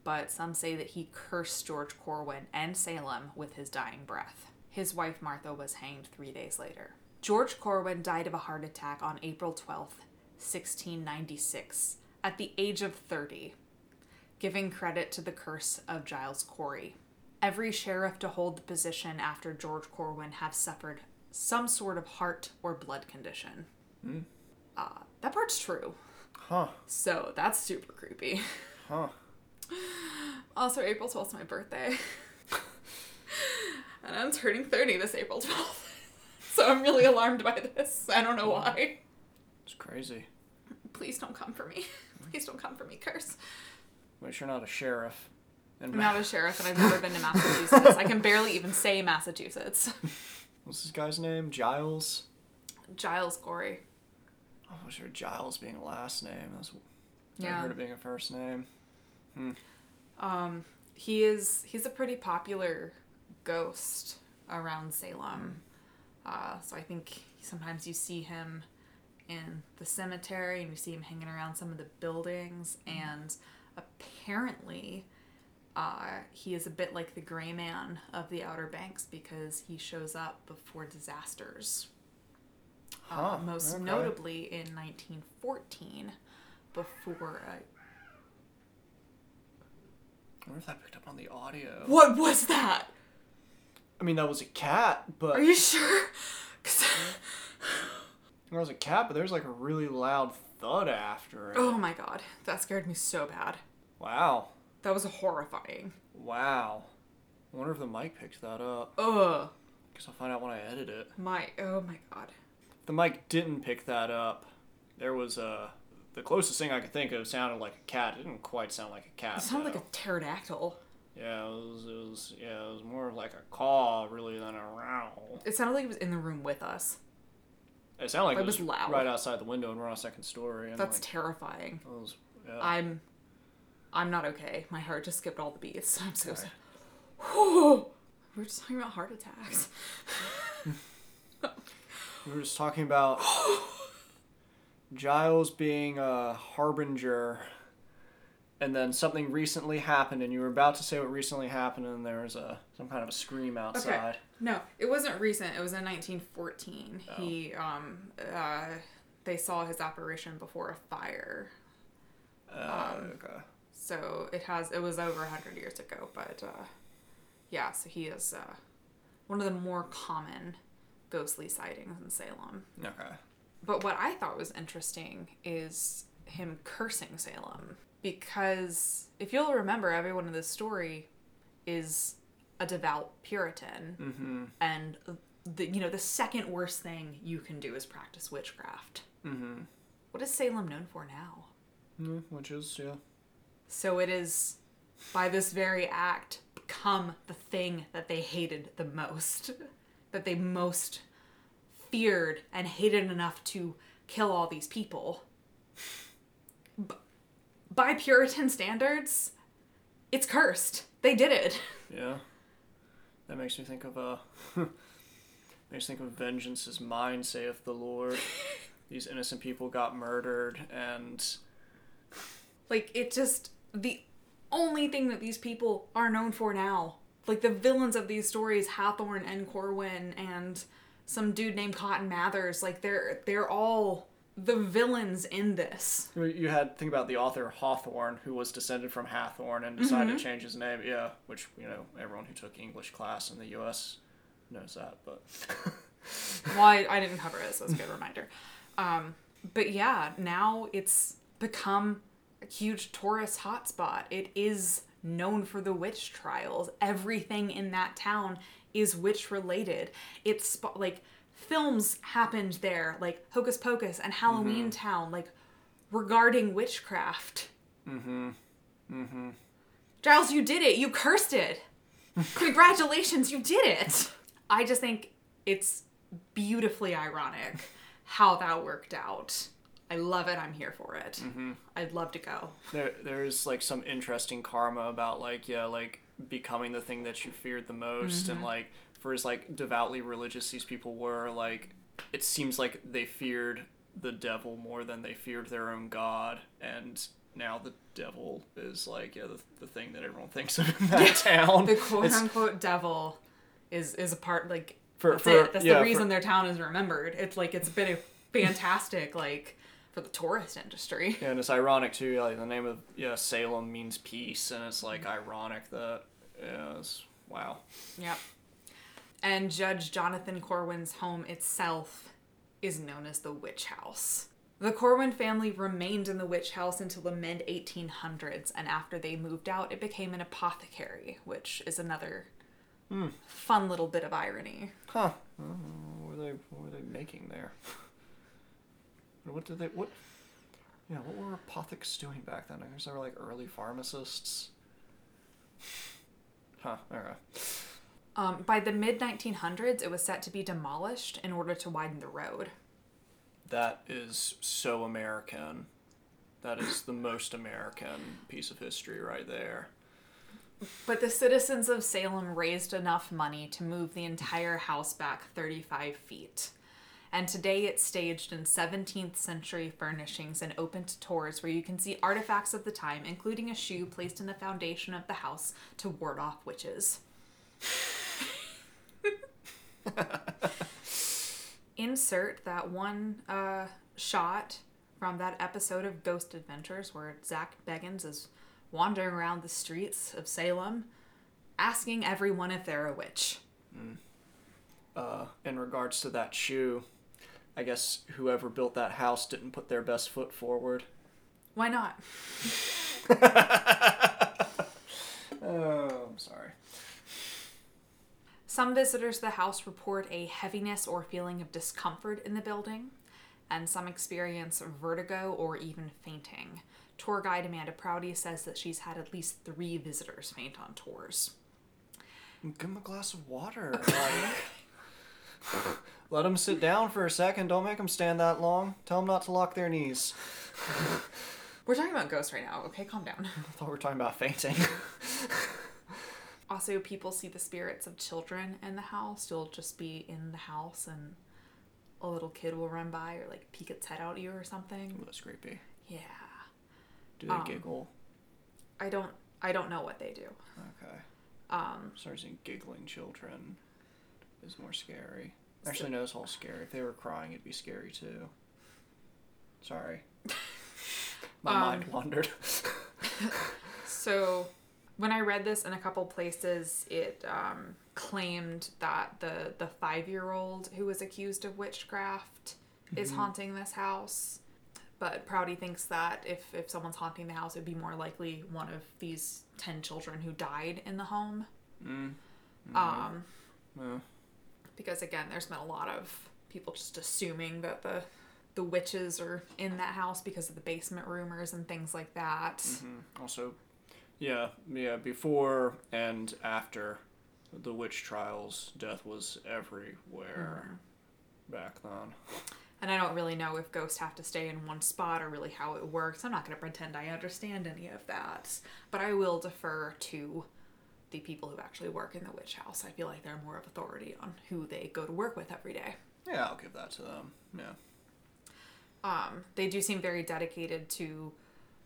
but some say that he cursed George Corwin and Salem with his dying breath. His wife Martha was hanged three days later. George Corwin died of a heart attack on April 12th, 1696, at the age of 30, giving credit to the curse of Giles Corey. Every sheriff to hold the position after George Corwin have suffered some sort of heart or blood condition. Uh, that part's true.
Huh.
So that's super creepy.
Huh.
Also, April 12th is my birthday. and I'm turning 30 this April 12th. so I'm really alarmed by this. I don't know why.
It's crazy.
Please don't come for me. Please don't come for me, curse.
Wish you're not a sheriff.
I'm not a sheriff and I've never been to Massachusetts. I can barely even say Massachusetts.
what's this guy's name? Giles.
Giles Corey.
I was sure Giles being a last name. That's never
Yeah.
heard it being a first name.
Um, he is he's a pretty popular ghost around Salem. Uh, so I think sometimes you see him in the cemetery and you see him hanging around some of the buildings and apparently uh, he is a bit like the gray man of the outer banks because he shows up before disasters uh,
Huh,
most
okay.
notably in 1914 before uh,
I wonder if that picked up on the audio.
what was that
I mean, that was a cat, but
Are you sure? Cause...
there was a cat, but there's like a really loud thud after it.
oh my god, that scared me so bad.
Wow.
That was horrifying.
Wow. I wonder if the mic picked that up.
Ugh.
Guess I'll find out when I edit it.
My oh my god.
The mic didn't pick that up, there was a. The closest thing I could think of sounded like a cat. It didn't quite sound like a cat.
It sounded like a pterodactyl.
Yeah, it was, it was. Yeah, it was more of like a caw, really, than a row.
It sounded like it was in the room with us.
It sounded like
It
it was,
was loud.
right outside the window, and we're on a second story. And
That's
like,
terrifying.
was, yeah.
I'm I'm not okay. My heart just skipped all the beats. I'm so
Sorry.
sad. We're just talking about heart attacks.
We were just talking about Giles being a harbinger, and then something recently happened, and you were about to say what recently happened, and there was a some kind of a scream outside. Okay.
No, it wasn't recent. It was in 1914. He um uh they saw his apparition before a fire.
Uh,
Um,
okay.
So it has it was over 100 years ago, but uh yeah, so he is uh one of the more common ghostly sightings in Salem.
Okay.
But what I thought was interesting is him cursing Salem. because if you'll remember, everyone in this story is a devout Puritan,
Mm-hmm.
and the you know the second worst thing you can do is practice witchcraft.
Mm-hmm.
What is Salem known for now?
Mm, which is yeah.
So it is by this very act become the thing that they hated the most, that they most feared and hated enough to kill all these people. B- by Puritan standards, it's cursed. They did it.
Yeah. That makes me think of uh makes me think of vengeance is mine, saith the Lord. These innocent people got murdered and
Like it just the only thing that these people are known for now. Like the villains of these stories, Hathorne and Corwin and some dude named Cotton Mathers, like they're they're all the villains in this.
You- had think about the author Hawthorne, who was descended from Hathorne and decided to change his name. Yeah, which you know everyone who took English class in the U.S. knows that. But
Well, I, I didn't cover it, so it's a good reminder. Um, but yeah, now it's become a huge tourist hotspot. It is known for the witch trials. Everything in that town is witch related. It's like films happened there, like Hocus Pocus and Halloween Town, like regarding witchcraft. Mm-hmm. Mm-hmm. Giles, you did it. You cursed it. Congratulations, you did it. I just think it's beautifully ironic how that worked out. I love it. I'm here for it. Mm-hmm. I'd love to go.
there there's like some interesting karma about like yeah like becoming the thing that you feared the most and mm-hmm. like for as like devoutly religious these people were like it seems like they feared the devil more than they feared their own god and now the devil is like yeah the, the thing that everyone thinks of in that town
The quote
It's-
unquote devil is is a part like
For-
that's
for-.
That's
yeah,
the
for-
reason their town is remembered. It's like it's been a fantastic like for the tourist industry.
Yeah, and it's ironic too. Like the name of yeah Salem means peace, and it's like mm-hmm. ironic that yeah, it's, wow.
Yep. And Judge Jonathan Corwin's home itself is known as the Witch House. The Corwin family remained in the witch house until the mid 1800s, and after they moved out, it became an apothecary, which is another hmm. fun little bit of irony.
Huh? Know, What were they what were they making there? what did they what? Yeah, what were apothecs doing back then? I guess they were like early pharmacists. Huh. Alright.
Um, by the mid 1900s, it was set to be demolished in order to widen the road.
That is so American. That is the most American piece of history right there.
But the citizens of Salem raised enough money to move the entire house back 35 feet. And today it's staged in 17th century furnishings and open to tours where you can see artifacts of the time, including a shoe placed in the foundation of the house to ward off witches. Insert that one uh, shot from that episode of Ghost Adventures where Zak Bagans is wandering around the streets of Salem asking everyone if they're a witch.
uh, in regards to that shoe, I guess whoever built that house didn't put their best foot forward.
Why not?
Oh, I'm sorry.
Some visitors to the house report a heaviness or feeling of discomfort in the building, and some experience vertigo or even fainting. Tour guide Amanda Prouty says that she's had at least three visitors faint on tours.
Give him a glass of water. Let them sit down for a second. Don't make them stand that long. Tell them not to lock their knees.
We're talking about ghosts right now, okay? Calm down.
I thought we were talking about fainting.
Also, people see the spirits of children in the house. You'll just be in the house and a little kid will run by or like peek its head out at you or something.
Ooh, that's creepy.
Yeah.
Do they
Um,
giggle?
I don't I don't know what they do.
Okay.
Um
Starting seeing giggling children is more scary. Actually, no, it's all scary. If they were crying, it'd be scary too. Sorry. My
Um,
mind wandered.
so when I read this in a couple places, it um, claimed that the the five year old who was accused of witchcraft is haunting this house. But Prouty thinks that if, if someone's haunting the house, it would be more likely one of these 10 children who died in the home.
Mm.
Um,
Yeah.
Because again, there's been a lot of people just assuming that the the witches are in that house because of the basement rumors and things like that.
Mm-hmm. Also, yeah, yeah. Before and after the witch trials, death was everywhere back then.
And I don't really know if ghosts have to stay in one spot or really how it works. I'm not going to pretend I understand any of that, but I will defer to the people who actually work in the witch house. I feel like they're more of authority on who they go to work with every day.
Yeah, I'll give that to them. Yeah.
um, they do seem very dedicated to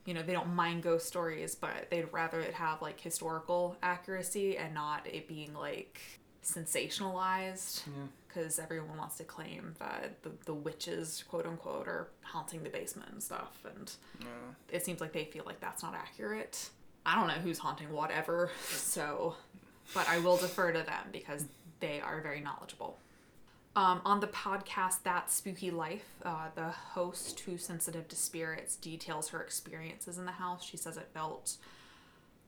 you know they don't mind ghost stories but they'd rather it have like historical accuracy and not it being like sensationalized
Yeah.
because everyone wants to claim that the, the witches quote unquote are haunting the basement and stuff and
Yeah.
it seems like they feel like that's not accurate i don't know who's haunting whatever so but i will defer to them because they are very knowledgeable. Um, on the podcast that spooky life uh, the host who's sensitive to spirits details her experiences in the house. She says it felt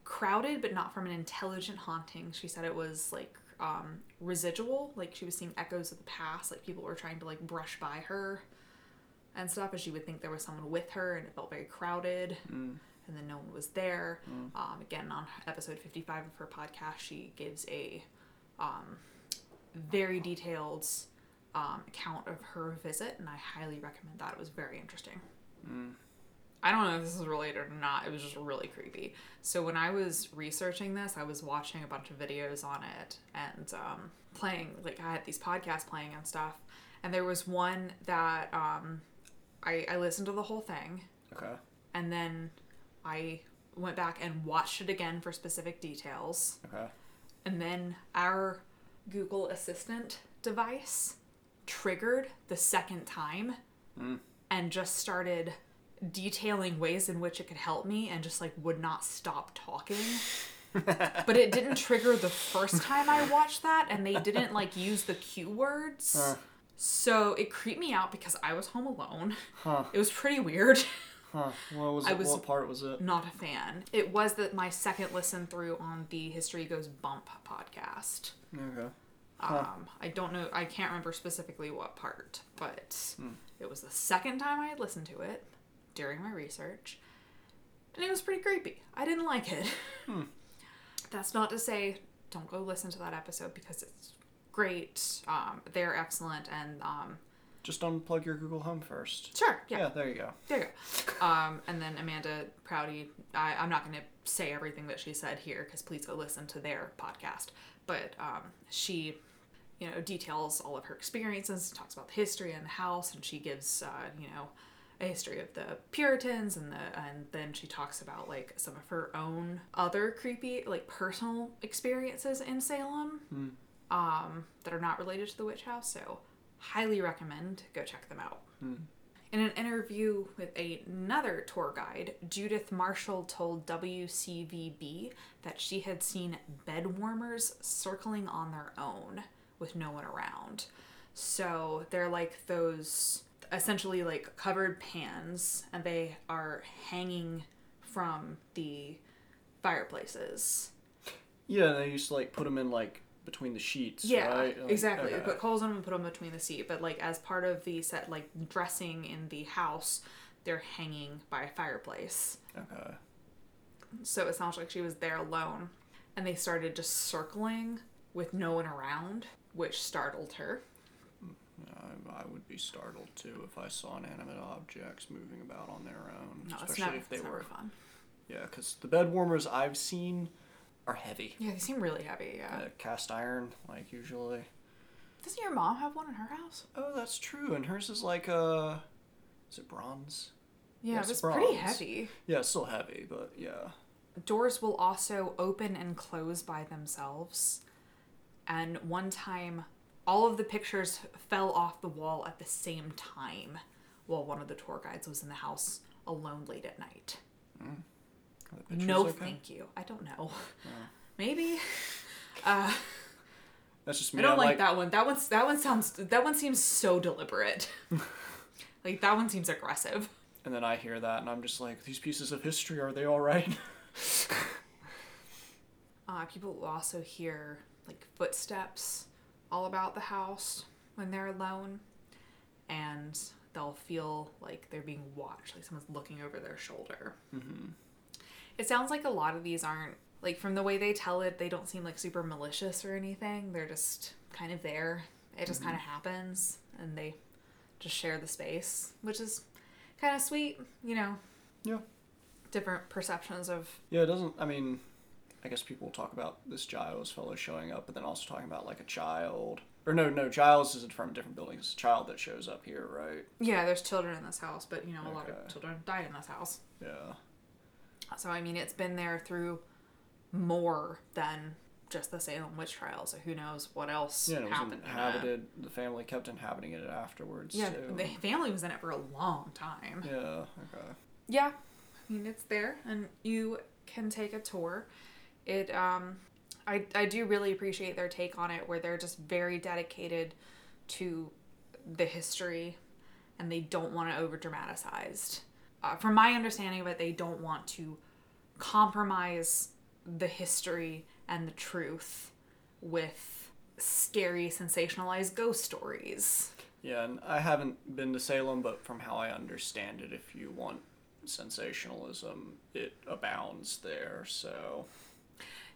crowded but not from an intelligent haunting. She said it was like um, residual like she was seeing echoes of the past like people were trying to like brush by her and stuff as she would think there was someone with her and it felt very crowded.
Mm.
And then no one was there um, again on episode 55 of her podcast she gives a um, very detailed um, account of her visit and i highly recommend that it was very interesting
Mm.
I don't know if this is related or not. It was just really creepy. So when I was researching this, I was watching a bunch of videos on it and um, playing. Like I had these podcasts playing and stuff, and there was one that um, I I listened to the whole thing,
Okay.
and then I went back and watched it again for specific details,
Okay.
and then our Google Assistant device triggered the second time
Mm.
and just started detailing ways in which it could help me and just like would not stop talking. but it didn't trigger the first time I watched that and they didn't like use the cue words.
Huh.
So it creeped me out because I was home alone.
Huh.
It was pretty weird.
Huh. What was
I was-
what part was it?
Not a fan. It was that my second listen through on the History Goes Bump podcast.
Okay.
Um, I don't know. I can't remember specifically what part, but
Hmm.
it was the second time I had listened to it during my research, and it was pretty creepy. I didn't like it.
Hmm.
That's not to say don't go listen to that episode because it's great. Um, they're excellent, and um,
Just unplug your Google Home first.
sure,
Yeah.
yeah,
there you go.
there you go. Um, and then Amanda Prouty, I, I'm not going to say everything that she said here because please go listen to their podcast. But um, she, you know, details all of her experiences, talks about the history and the house, and she gives, uh, you know, a history of the Puritans, and the and then she talks about like some of her own other creepy, like personal experiences in Salem,
Hmm.
um, that are not related to the witch house. So, highly recommend go check them out.
Hmm.
In an interview with another tour guide, Judith Marshall told WCVB that she had seen bed warmers circling on their own with no one around. So they're like those essentially like covered pans, and they are hanging from the fireplaces.
Yeah, and they used to like put them in like between the sheets.
Yeah,
right? Like,
exactly. They
okay.
put coals on them and put them between the seat. But like as part of the set, like dressing in the house, they're hanging by a fireplace.
Okay.
So it sounds like she was there alone, and they started just circling with no one around, which startled her.
Mm, I, I would be startled too if I saw inanimate objects moving about on their own,
No,
especially
never,
if they were.
fun.
Yeah, because the bed warmers I've seen are heavy.
Yeah, they seem really heavy. Yeah.
Uh, cast iron, like usually.
Doesn't your mom have one in her house?
Oh, that's true. And hers is like uh, is it bronze?
Yeah,
Yes,
it's pretty heavy.
Yeah, it's still heavy, but yeah.
Doors will also open and close by themselves. And one time, all of the pictures fell off the wall at the same time while one of the tour guides was in the house alone late at night.
Pictures
no,
okay?
thank you. I don't know. Maybe. Uh,
That's just me.
I don't like,
like
that one. That one's that one sounds that one seems so deliberate. like that one seems aggressive.
And then I hear that, and I'm just like, these pieces of history, are they all right?
Uh, people also hear like footsteps all about the house when they're alone, and they'll feel like they're being watched, like someone's looking over their shoulder. Mm-hmm. It sounds like a lot of these aren't like from the way they tell it, they don't seem like super malicious or anything. They're just kind of there. It just mm-hmm. kind of happens, and they just share the space, which is kind of sweet, you know.
yeah.
Different perceptions of
Yeah, it doesn't. I mean, I guess people talk about this Giles fellow showing up, but then also talking about like a child. Or no, no, Giles is from a different building. It's a child that shows up here, right?
yeah. There's children in this house, but you know a lot of children died in this house.
Yeah.
So I mean, it's been there through more than just the Salem witch trials. So who knows what else
Yeah, it was
happened? in
inhabited. The family kept inhabiting it afterwards.
Yeah,
too.
the family was in it for a long time.
Yeah. Okay.
Yeah, I mean it's there, and you can take a tour. It um, I I do really appreciate their take on it, where they're just very dedicated to the history, and they don't want to over dramatized. Uh, from my understanding of it, they don't want to compromise the history and the truth with scary, sensationalized ghost stories.
Yeah, and I haven't been to Salem, but from how I understand it, if you want sensationalism, it abounds there. So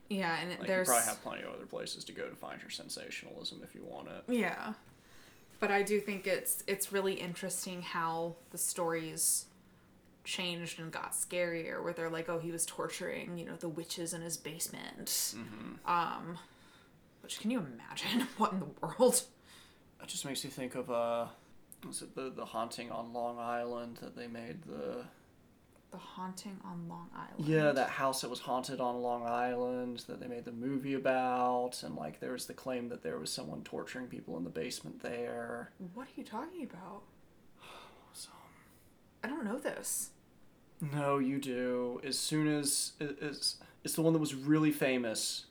Yeah, and
like,
there's
you probably have plenty of other places to go to find your sensationalism if you want it.
Yeah. But I do think it's it's really interesting how the stories changed and got scarier where they're like, oh, he was torturing, you know, the witches in his basement. Um which can you imagine what in the world?
It just makes you think of uh, was it the the haunting on Long Island that they made the
The haunting on Long Island.
yeah that house that was haunted on Long Island that they made the movie about, and like there was the claim that there was someone torturing people in the basement there.
What are you talking about? I don't know this.
No, you do. As soon as is it's the one that was really famous,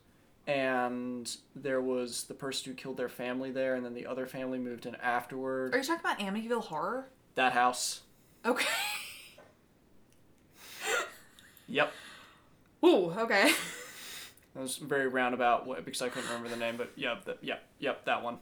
and there was the person who killed their family there, and then the other family moved in afterward.
Are you talking about Amityville Horror?
That house.
Okay.
Yep.
Ooh, okay.
That was very roundabout way because I couldn't remember the name, but yep, that, yep, yep, that one.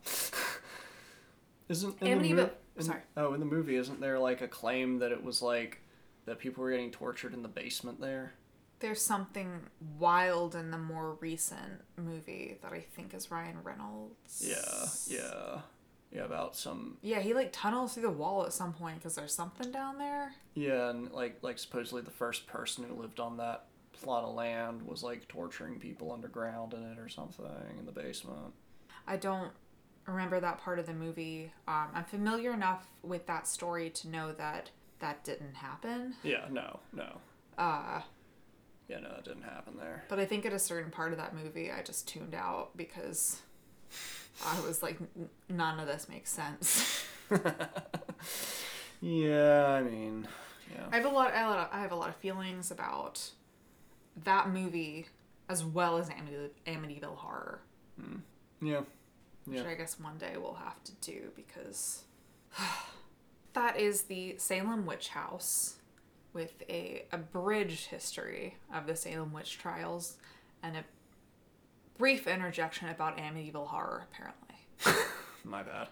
Isn't in the
Amityville-
in-
sorry.
Oh, in the movie, isn't there like a claim that it was like that people were getting tortured in the basement there?
There's something wild in the more recent movie that I think is Ryan Reynolds.
Yeah, yeah, yeah. About some
Yeah, he like tunnels through the wall at some point because there's something down there.
Yeah, and like like supposedly the first person who lived on that plot of land was like torturing people underground in it or something in the basement.
I don't remember that part of the movie. Um, I'm familiar enough with that story to know that that didn't happen.
Yeah, no, no.
Uh,
Yeah, no, that didn't happen there.
but I think at a certain part of that movie, I just tuned out because I was like, "N- none of this makes sense.
Yeah, I mean, yeah.
I have a lot. I have a lot- I have a lot of feelings about that movie as well as Amity, Amityville Horror,
Yeah.
Which
Yeah.
I guess one day we'll have to do because that is the Salem Witch House with a abridged history of the Salem witch trials and a brief interjection about Amityville Horror, apparently.
My bad.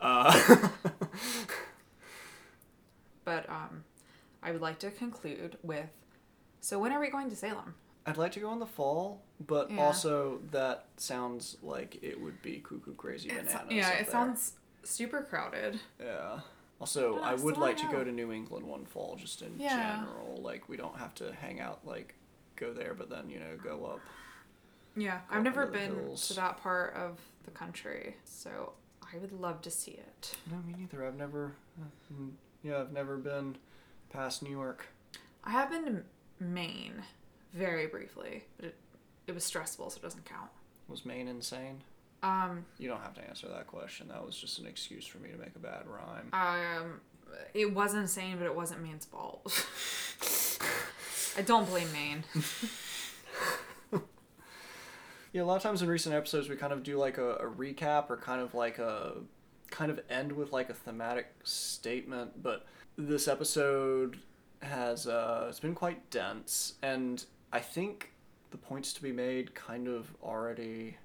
Uh,
But um, I would like to conclude with so when are we going to Salem?
I'd like to go in the fall, but
Yeah.
also that sounds like it would be cuckoo crazy
It's-
bananas.
yeah,
up
it
there.
sounds super crowded.
Yeah. Also, I
I
would like to go to New England one fall, just in
Yeah.
general. Like, we don't have to hang out, like, go there, but then, you know, go up.
Yeah,
Go
I've
up
never been
hills.
to that part of the country, so I would love to see it.
No, me neither. I've never, uh, mm, yeah, I've never been past New York.
I have been to Maine very briefly, but it, it was stressful, so it doesn't count.
Was Maine insane?
Um,
You don't have to answer that question. That was just an excuse for me to make a bad rhyme.
um, it was insane, but it wasn't Maine's fault. I don't blame Maine.
Yeah, a lot of times in recent episodes, we kind of do like a, a recap or kind of like a kind of end with like a thematic statement, but this episode has uh, it's been quite dense, and I think the points to be made kind of already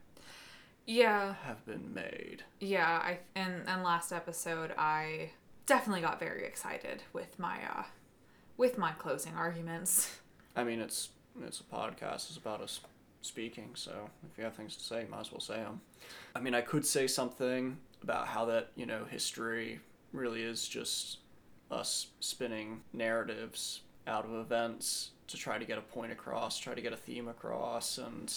Yeah,
have been made.
yeah. I and and last episode I definitely got very excited with my uh with my closing arguments.
I mean, it's it's a podcast. It's about us speaking. So if you have things to say, you might as well say them. I mean, I could say something about how that you know history really is just us spinning narratives out of events to try to get a point across, try to get a theme across, and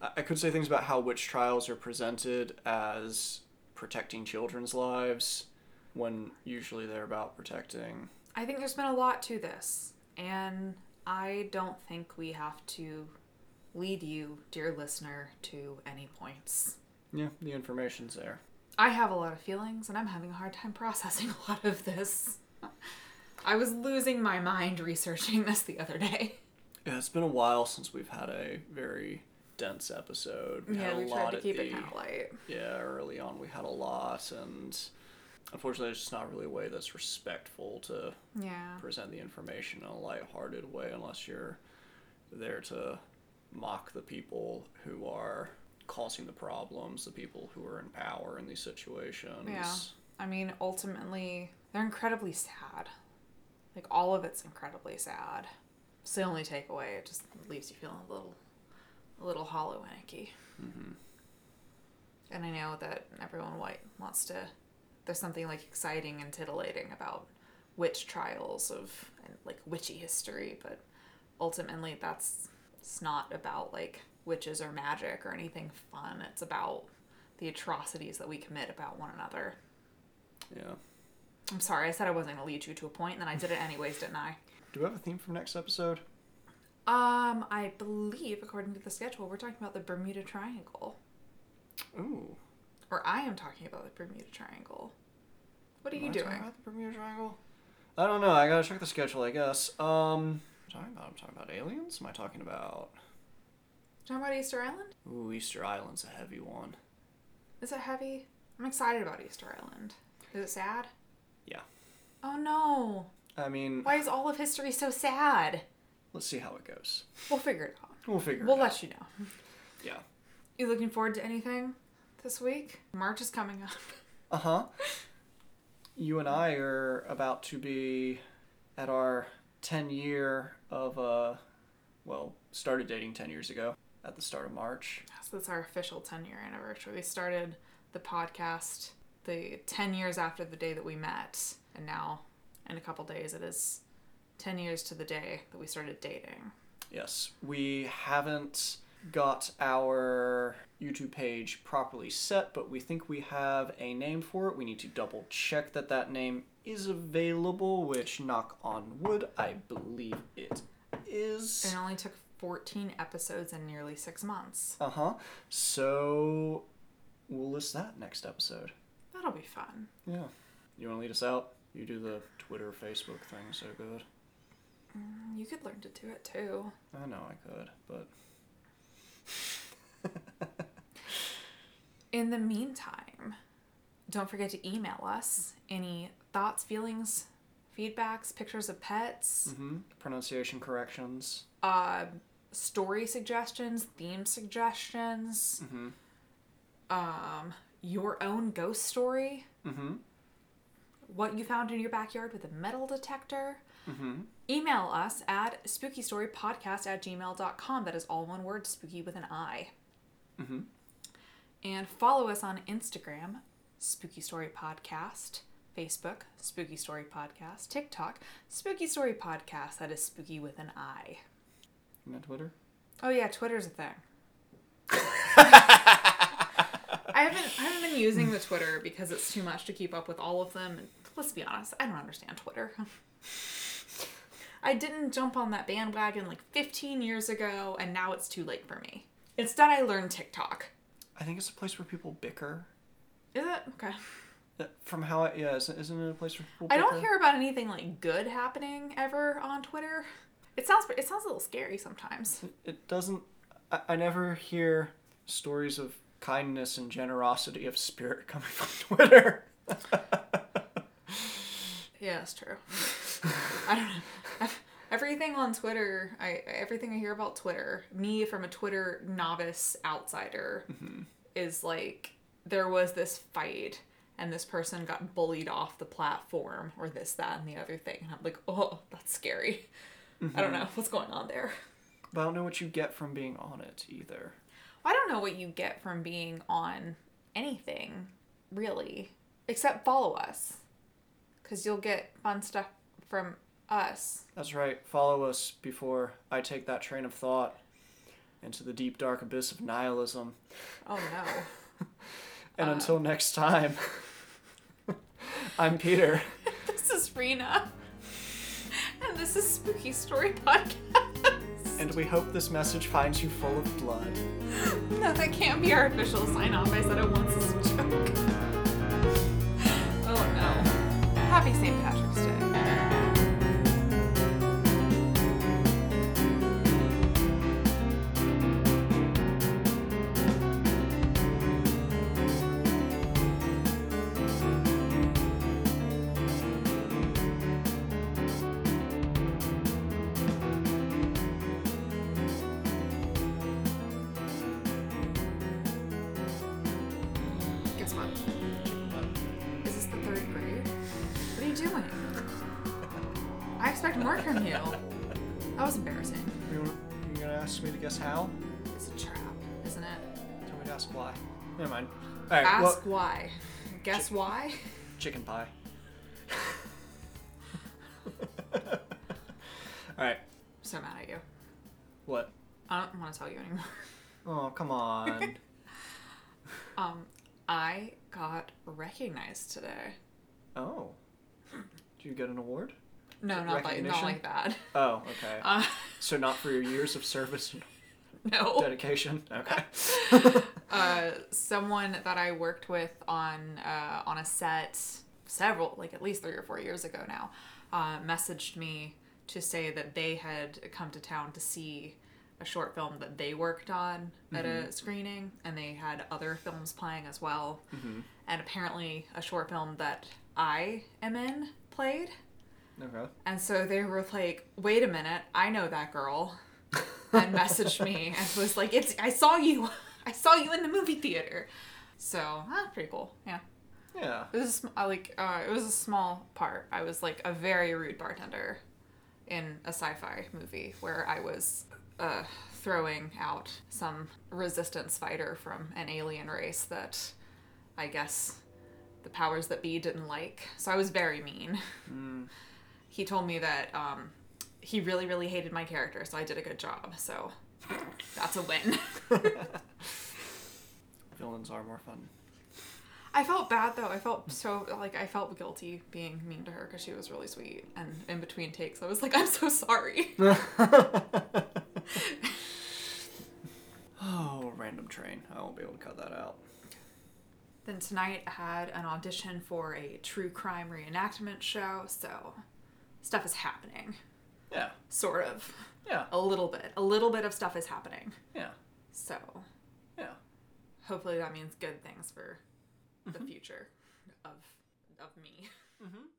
I- could say things about how witch trials are presented as protecting children's lives when usually they're about protecting
I think there's been a lot to this, and I don't think we have to lead you, dear listener, to any points.
yeah the information's there.
I have a lot of feelings, and I'm having a hard time processing a lot of this. I was losing my mind researching this the other day.
Yeah, it's been a while since we've had a very dense episode. We had
Yeah,
a
we
lot
tried to keep
the,
it kind of light.
Yeah, early on we had a lot, and unfortunately, it's just not really a way that's respectful to
Yeah.
present the information in a lighthearted way, unless you're there to mock the people who are causing the problems, the people who are in power in these situations.
Yeah. I mean, ultimately, they're incredibly sad. Like, all of it's incredibly sad. It's the only takeaway. It just leaves you feeling a little, a little hollow and icky.
hmm
And I know that everyone white wants to. There's something like exciting and titillating about witch trials of and like witchy history, but ultimately that's it's not about like witches or magic or anything fun. It's about the atrocities that we commit about one another.
Yeah.
I'm sorry, I said I wasn't gonna lead you to a point, and then I did it anyways, didn't I?
Do we have a theme for next episode?
Um, I believe according to the schedule, we're talking about the Bermuda Triangle,
Ooh.
or I am talking about the Bermuda Triangle. What are
Am
you
I talking
doing?
about the Bermuda Triangle? I don't know. I gotta check the schedule, I guess. Um, what am talking about? I'm talking about aliens. Am I talking about?
Talking about Easter Island?
Ooh, Easter Island's a heavy one.
Is it heavy? I'm excited about Easter Island. Is it sad?
Yeah.
Oh no!
I mean,
Why is all of history so sad?
let's see how it goes.
We'll figure it out.
We'll figure
We'll
it out.
let you know.
Yeah.
You looking forward to anything this week? March is coming up.
Uh huh. You and I are about to be at our 10 year of, uh, well, started dating 10 years ago at the start of March.
So that's our official 10 year anniversary. We started the podcast the 10 years after the day that we met, and now in a couple days it is 10 years to the day that we started dating.
Yes, we haven't got our YouTube page properly set, but we think we have a name for it. We need to double check that that name is available, which, knock on wood, I believe it is.
It only took 14 episodes in nearly six months.
Uh huh. So we'll list that next episode.
That'll be fun.
Yeah. You want to lead us out? You do the Twitter, Facebook thing so good.
You could learn to do it too.
I know I could, but
In the meantime, don't forget to email us any thoughts, feelings, feedbacks, pictures of pets,
hmm pronunciation corrections.
uh, story suggestions, theme suggestions,
Mm-hmm.
um, your own ghost story,
Mm-hmm.
what you found in your backyard with a metal detector.
Mm-hmm.
Email us at spookystorypodcast at gmail.com. That is all one word, spooky with an I.
Mm-hmm.
And follow us on Instagram, Spooky Story Podcast, Facebook, Spooky Story Podcast, TikTok, Spooky Story Podcast. That is spooky with an I.
And Twitter?
Oh yeah, Twitter's a thing. I haven't I haven't been using the Twitter because it's too much to keep up with all of them. And let's be honest, I don't understand Twitter. I didn't jump on that bandwagon like 15 years ago, and now it's too late for me. Instead, I learned TikTok.
I think it's a place where people bicker.
Is it okay?
Uh, From how I, yeah, isn't, isn't it a place where people
I
bicker?
don't hear about anything like good happening ever on Twitter. It sounds it sounds a little scary sometimes.
It doesn't. I, I never hear stories of kindness and generosity of spirit coming from Twitter.
Yeah, it's true. I don't know. Everything on Twitter, I everything I hear about Twitter, me from a Twitter novice outsider, mm-hmm. is like there was this fight and this person got bullied off the platform or this, that, and the other thing. And I'm like, oh, that's scary. I don't mm-hmm. know what's going on there.
But I don't know what you get from being on it either.
I don't know what you get from being on anything, really, except follow us. Because you'll get fun stuff from us.
That's right. Follow us before I take that train of thought into the deep dark abyss of nihilism.
Oh no.
And uh. until next time, I'm Peter.
this is Rena. And this is Spooky Story Podcast.
And we hope this message finds you full of blood.
No, that can't be our official sign off. I said it once as a joke. Oh no. Happy St. Patrick's Day. Guess
why? chicken pie. Alright,
so mad at you.
what?
I don't want to tell you anymore.
Oh, come on.
Um, I got recognized today.
oh. Did you get an award?
No, not like not like that.
Oh, okay.
Uh,
So not for your years of service
no.
dedication? Okay.
uh, someone that I worked with on uh, on a set several, like at least three or four years ago now, uh, messaged me to say that they had come to town to see a short film that they worked on at a screening, and they had other films playing as well. And apparently, a short film that I am in played.
Okay.
And so they were like, "Wait a minute, I know that girl," and messaged me and was like, "It's I saw you, I saw you in the movie theater." So that's pretty cool. Yeah,
Yeah.
it was a like uh, it was a small part. I was like a very rude bartender in a sci-fi movie where I was uh, throwing out some resistance fighter from an alien race that I guess the powers that be didn't like. So I was very mean he told me that um, he really, really hated my character, so I did a good job. So that's a win.
Villains are more fun.
I felt bad though. I felt so like I felt guilty being mean to her because she was really sweet. And in between takes, I was like, I'm so sorry.
Oh, random train. I won't be able to cut that out.
then tonight I had an audition for a true crime reenactment show, so stuff is happening.
Yeah.
Sort of.
Yeah.
A little bit. A little bit of stuff is happening.
Yeah.
So
Yeah.
hopefully that means good things for the mm-hmm. future of of me.
That.